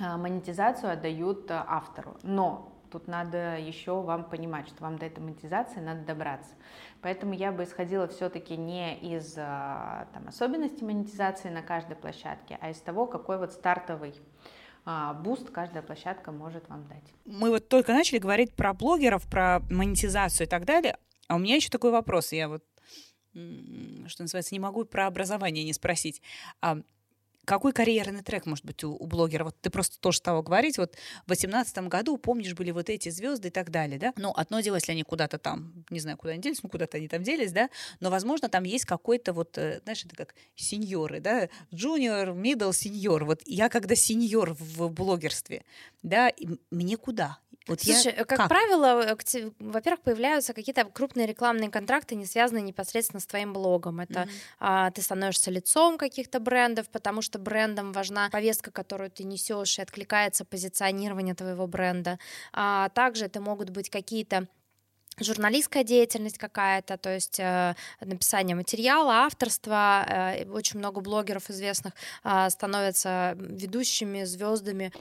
а, монетизацию отдают автору, но Тут надо еще вам понимать, что вам до этой монетизации надо добраться. Поэтому я бы исходила все-таки не из а, там, особенностей монетизации на каждой площадке, а из того, какой вот стартовый а, буст каждая площадка может вам дать. Мы вот только начали говорить про блогеров, про монетизацию и так далее. А у меня еще такой вопрос. Я вот, что называется, не могу про образование не спросить. А какой карьерный трек может быть у, у блогера? Вот ты просто тоже стала говорить, вот в 2018 году, помнишь, были вот эти звезды и так далее, да? Ну, одно дело, если они куда-то там, не знаю, куда они делись, ну, куда-то они там делись, да? Но, возможно, там есть какой-то вот, э, знаешь, это как сеньоры, да? Junior, middle, сеньор. Вот я когда сеньор в блогерстве, да, мне куда? Вот Слушай, я... как, как правило, э, во-первых, появляются какие-то крупные рекламные контракты, не связанные непосредственно с твоим блогом. Это mm-hmm. а, ты становишься лицом каких-то брендов, потому что брендам важна повестка, которую ты несешь, и откликается позиционирование твоего бренда. А также это могут быть какие-то журналистская деятельность какая-то, то есть э, написание материала, авторство. Э, очень много блогеров известных э, становятся ведущими, звездами.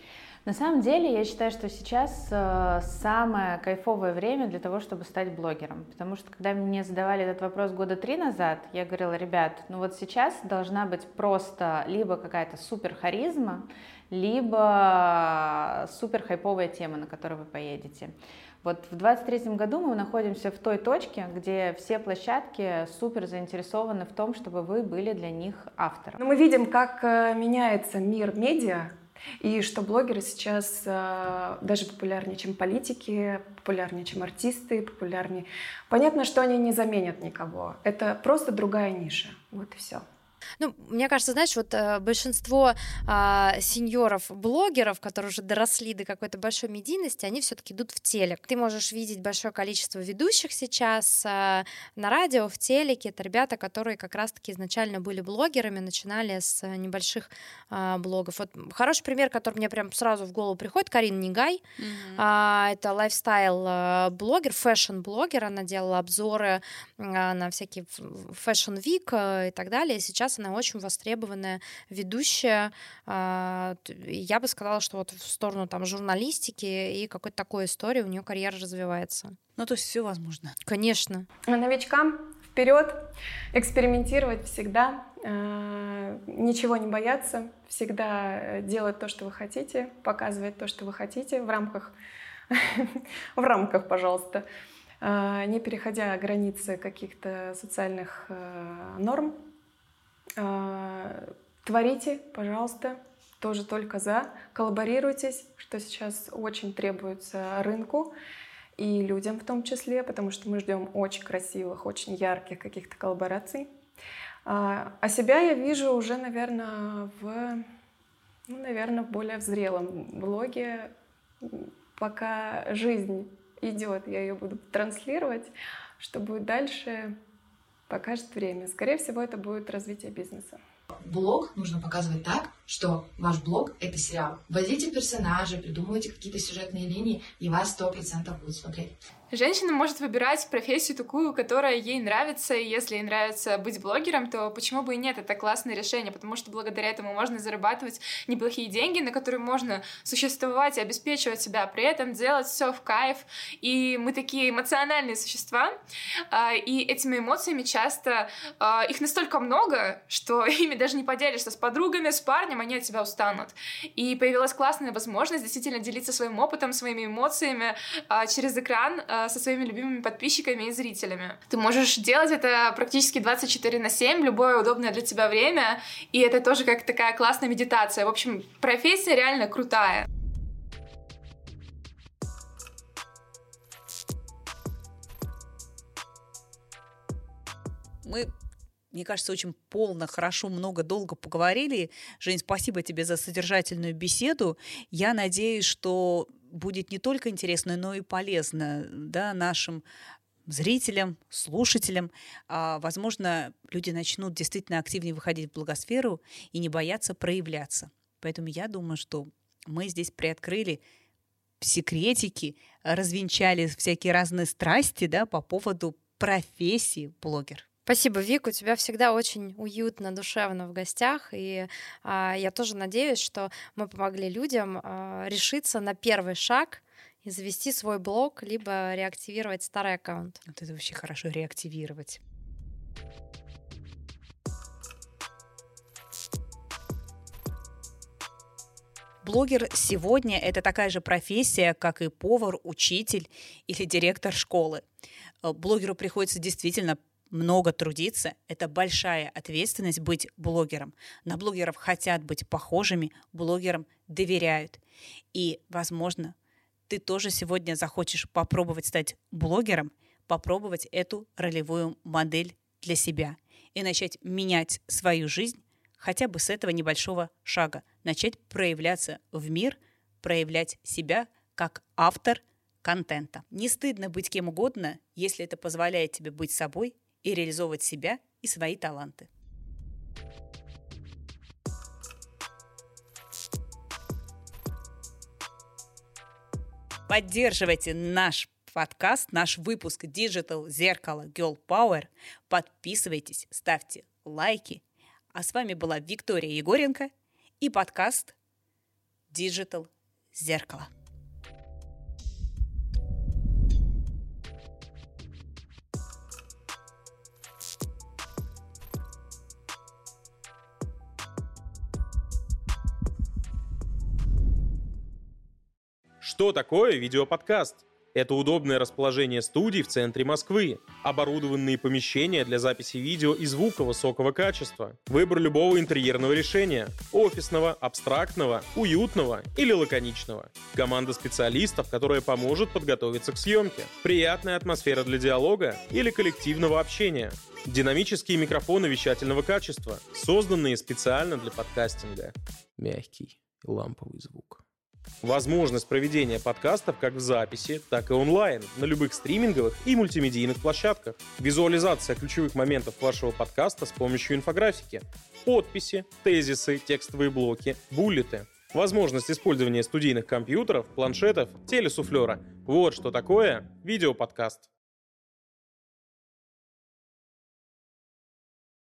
На самом деле, я считаю, что сейчас э, самое кайфовое время для того, чтобы стать блогером. Потому что, когда мне задавали этот вопрос года три назад, я говорила, ребят, ну вот сейчас должна быть просто либо какая-то супер харизма, либо супер хайповая тема, на которую вы поедете. Вот в 2023 году мы находимся в той точке, где все площадки супер заинтересованы в том, чтобы вы были для них автором. Но мы видим, как э, меняется мир медиа, и что блогеры сейчас э, даже популярнее, чем политики, популярнее, чем артисты, популярнее. Понятно, что они не заменят никого. Это просто другая ниша. Вот и все. Ну, мне кажется, знаешь, вот э, большинство э, сеньоров, блогеров, которые уже доросли до какой-то большой медийности, они все-таки идут в телек. Ты можешь видеть большое количество ведущих сейчас э, на радио, в телеке. Это ребята, которые как раз-таки изначально были блогерами, начинали с небольших э, блогов. Вот хороший пример, который мне прям сразу в голову приходит, Карина Нигай. Mm-hmm. Э, это lifestyle-блогер, fashion-блогер. Она делала обзоры э, на всякие fashion week э, и так далее. Сейчас она очень востребованная ведущая. А, я бы сказала, что вот в сторону там журналистики и какой-то такой истории у нее карьера развивается. Ну, то есть все возможно. Конечно. А новичкам вперед, экспериментировать всегда, а, ничего не бояться, всегда делать то, что вы хотите, показывать то, что вы хотите в рамках, [laughs] в рамках, пожалуйста, не переходя границы каких-то социальных норм, а, творите, пожалуйста, тоже только за. Коллаборируйтесь, что сейчас очень требуется рынку и людям в том числе, потому что мы ждем очень красивых, очень ярких каких-то коллабораций. А, а себя я вижу уже, наверное, в, ну, наверное, в более зрелом блоге. Пока жизнь идет, я ее буду транслировать. Что будет дальше, покажет время. Скорее всего, это будет развитие бизнеса. Блог нужно показывать так, что ваш блог — это сериал. Вводите персонажей, придумывайте какие-то сюжетные линии, и вас сто процентов будут смотреть. Женщина может выбирать профессию такую, которая ей нравится, и если ей нравится быть блогером, то почему бы и нет, это классное решение, потому что благодаря этому можно зарабатывать неплохие деньги, на которые можно существовать и обеспечивать себя, при этом делать все в кайф, и мы такие эмоциональные существа, а, и этими эмоциями часто а, их настолько много, что [laughs] ими даже не поделишься с подругами, с парнем, они от тебя устанут. И появилась классная возможность действительно делиться своим опытом, своими эмоциями а, через экран, Э, со своими любимыми подписчиками и зрителями. Ты можешь делать это практически 24 на 7, любое удобное для тебя время, и это тоже как такая классная медитация. В общем, профессия реально крутая. Мы мне кажется, очень полно, хорошо, много, долго поговорили. Жень, спасибо тебе за содержательную беседу. Я надеюсь, что будет не только интересно, но и полезно да, нашим зрителям, слушателям. А, возможно, люди начнут действительно активнее выходить в благосферу и не бояться проявляться. Поэтому я думаю, что мы здесь приоткрыли секретики, развенчали всякие разные страсти да, по поводу профессии блогер. Спасибо, Вик, у тебя всегда очень уютно, душевно в гостях, и а, я тоже надеюсь, что мы помогли людям а, решиться на первый шаг и завести свой блог, либо реактивировать старый аккаунт. Вот это вообще хорошо реактивировать. Блогер сегодня – это такая же профессия, как и повар, учитель или директор школы. Блогеру приходится действительно много трудиться. Это большая ответственность быть блогером. На блогеров хотят быть похожими, блогерам доверяют. И, возможно, ты тоже сегодня захочешь попробовать стать блогером, попробовать эту ролевую модель для себя и начать менять свою жизнь хотя бы с этого небольшого шага, начать проявляться в мир, проявлять себя как автор контента. Не стыдно быть кем угодно, если это позволяет тебе быть собой и реализовывать себя и свои таланты. Поддерживайте наш подкаст, наш выпуск Digital Зеркало Girl Power. Подписывайтесь, ставьте лайки. А с вами была Виктория Егоренко и подкаст Digital Зеркало. Что такое видеоподкаст? Это удобное расположение студий в центре Москвы, оборудованные помещения для записи видео и звука высокого качества, выбор любого интерьерного решения – офисного, абстрактного, уютного или лаконичного. Команда специалистов, которая поможет подготовиться к съемке. Приятная атмосфера для диалога или коллективного общения. Динамические микрофоны вещательного качества, созданные специально для подкастинга. Мягкий ламповый звук. Возможность проведения подкастов как в записи, так и онлайн на любых стриминговых и мультимедийных площадках. Визуализация ключевых моментов вашего подкаста с помощью инфографики. Подписи, тезисы, текстовые блоки, буллеты. Возможность использования студийных компьютеров, планшетов, телесуфлера. Вот что такое видеоподкаст.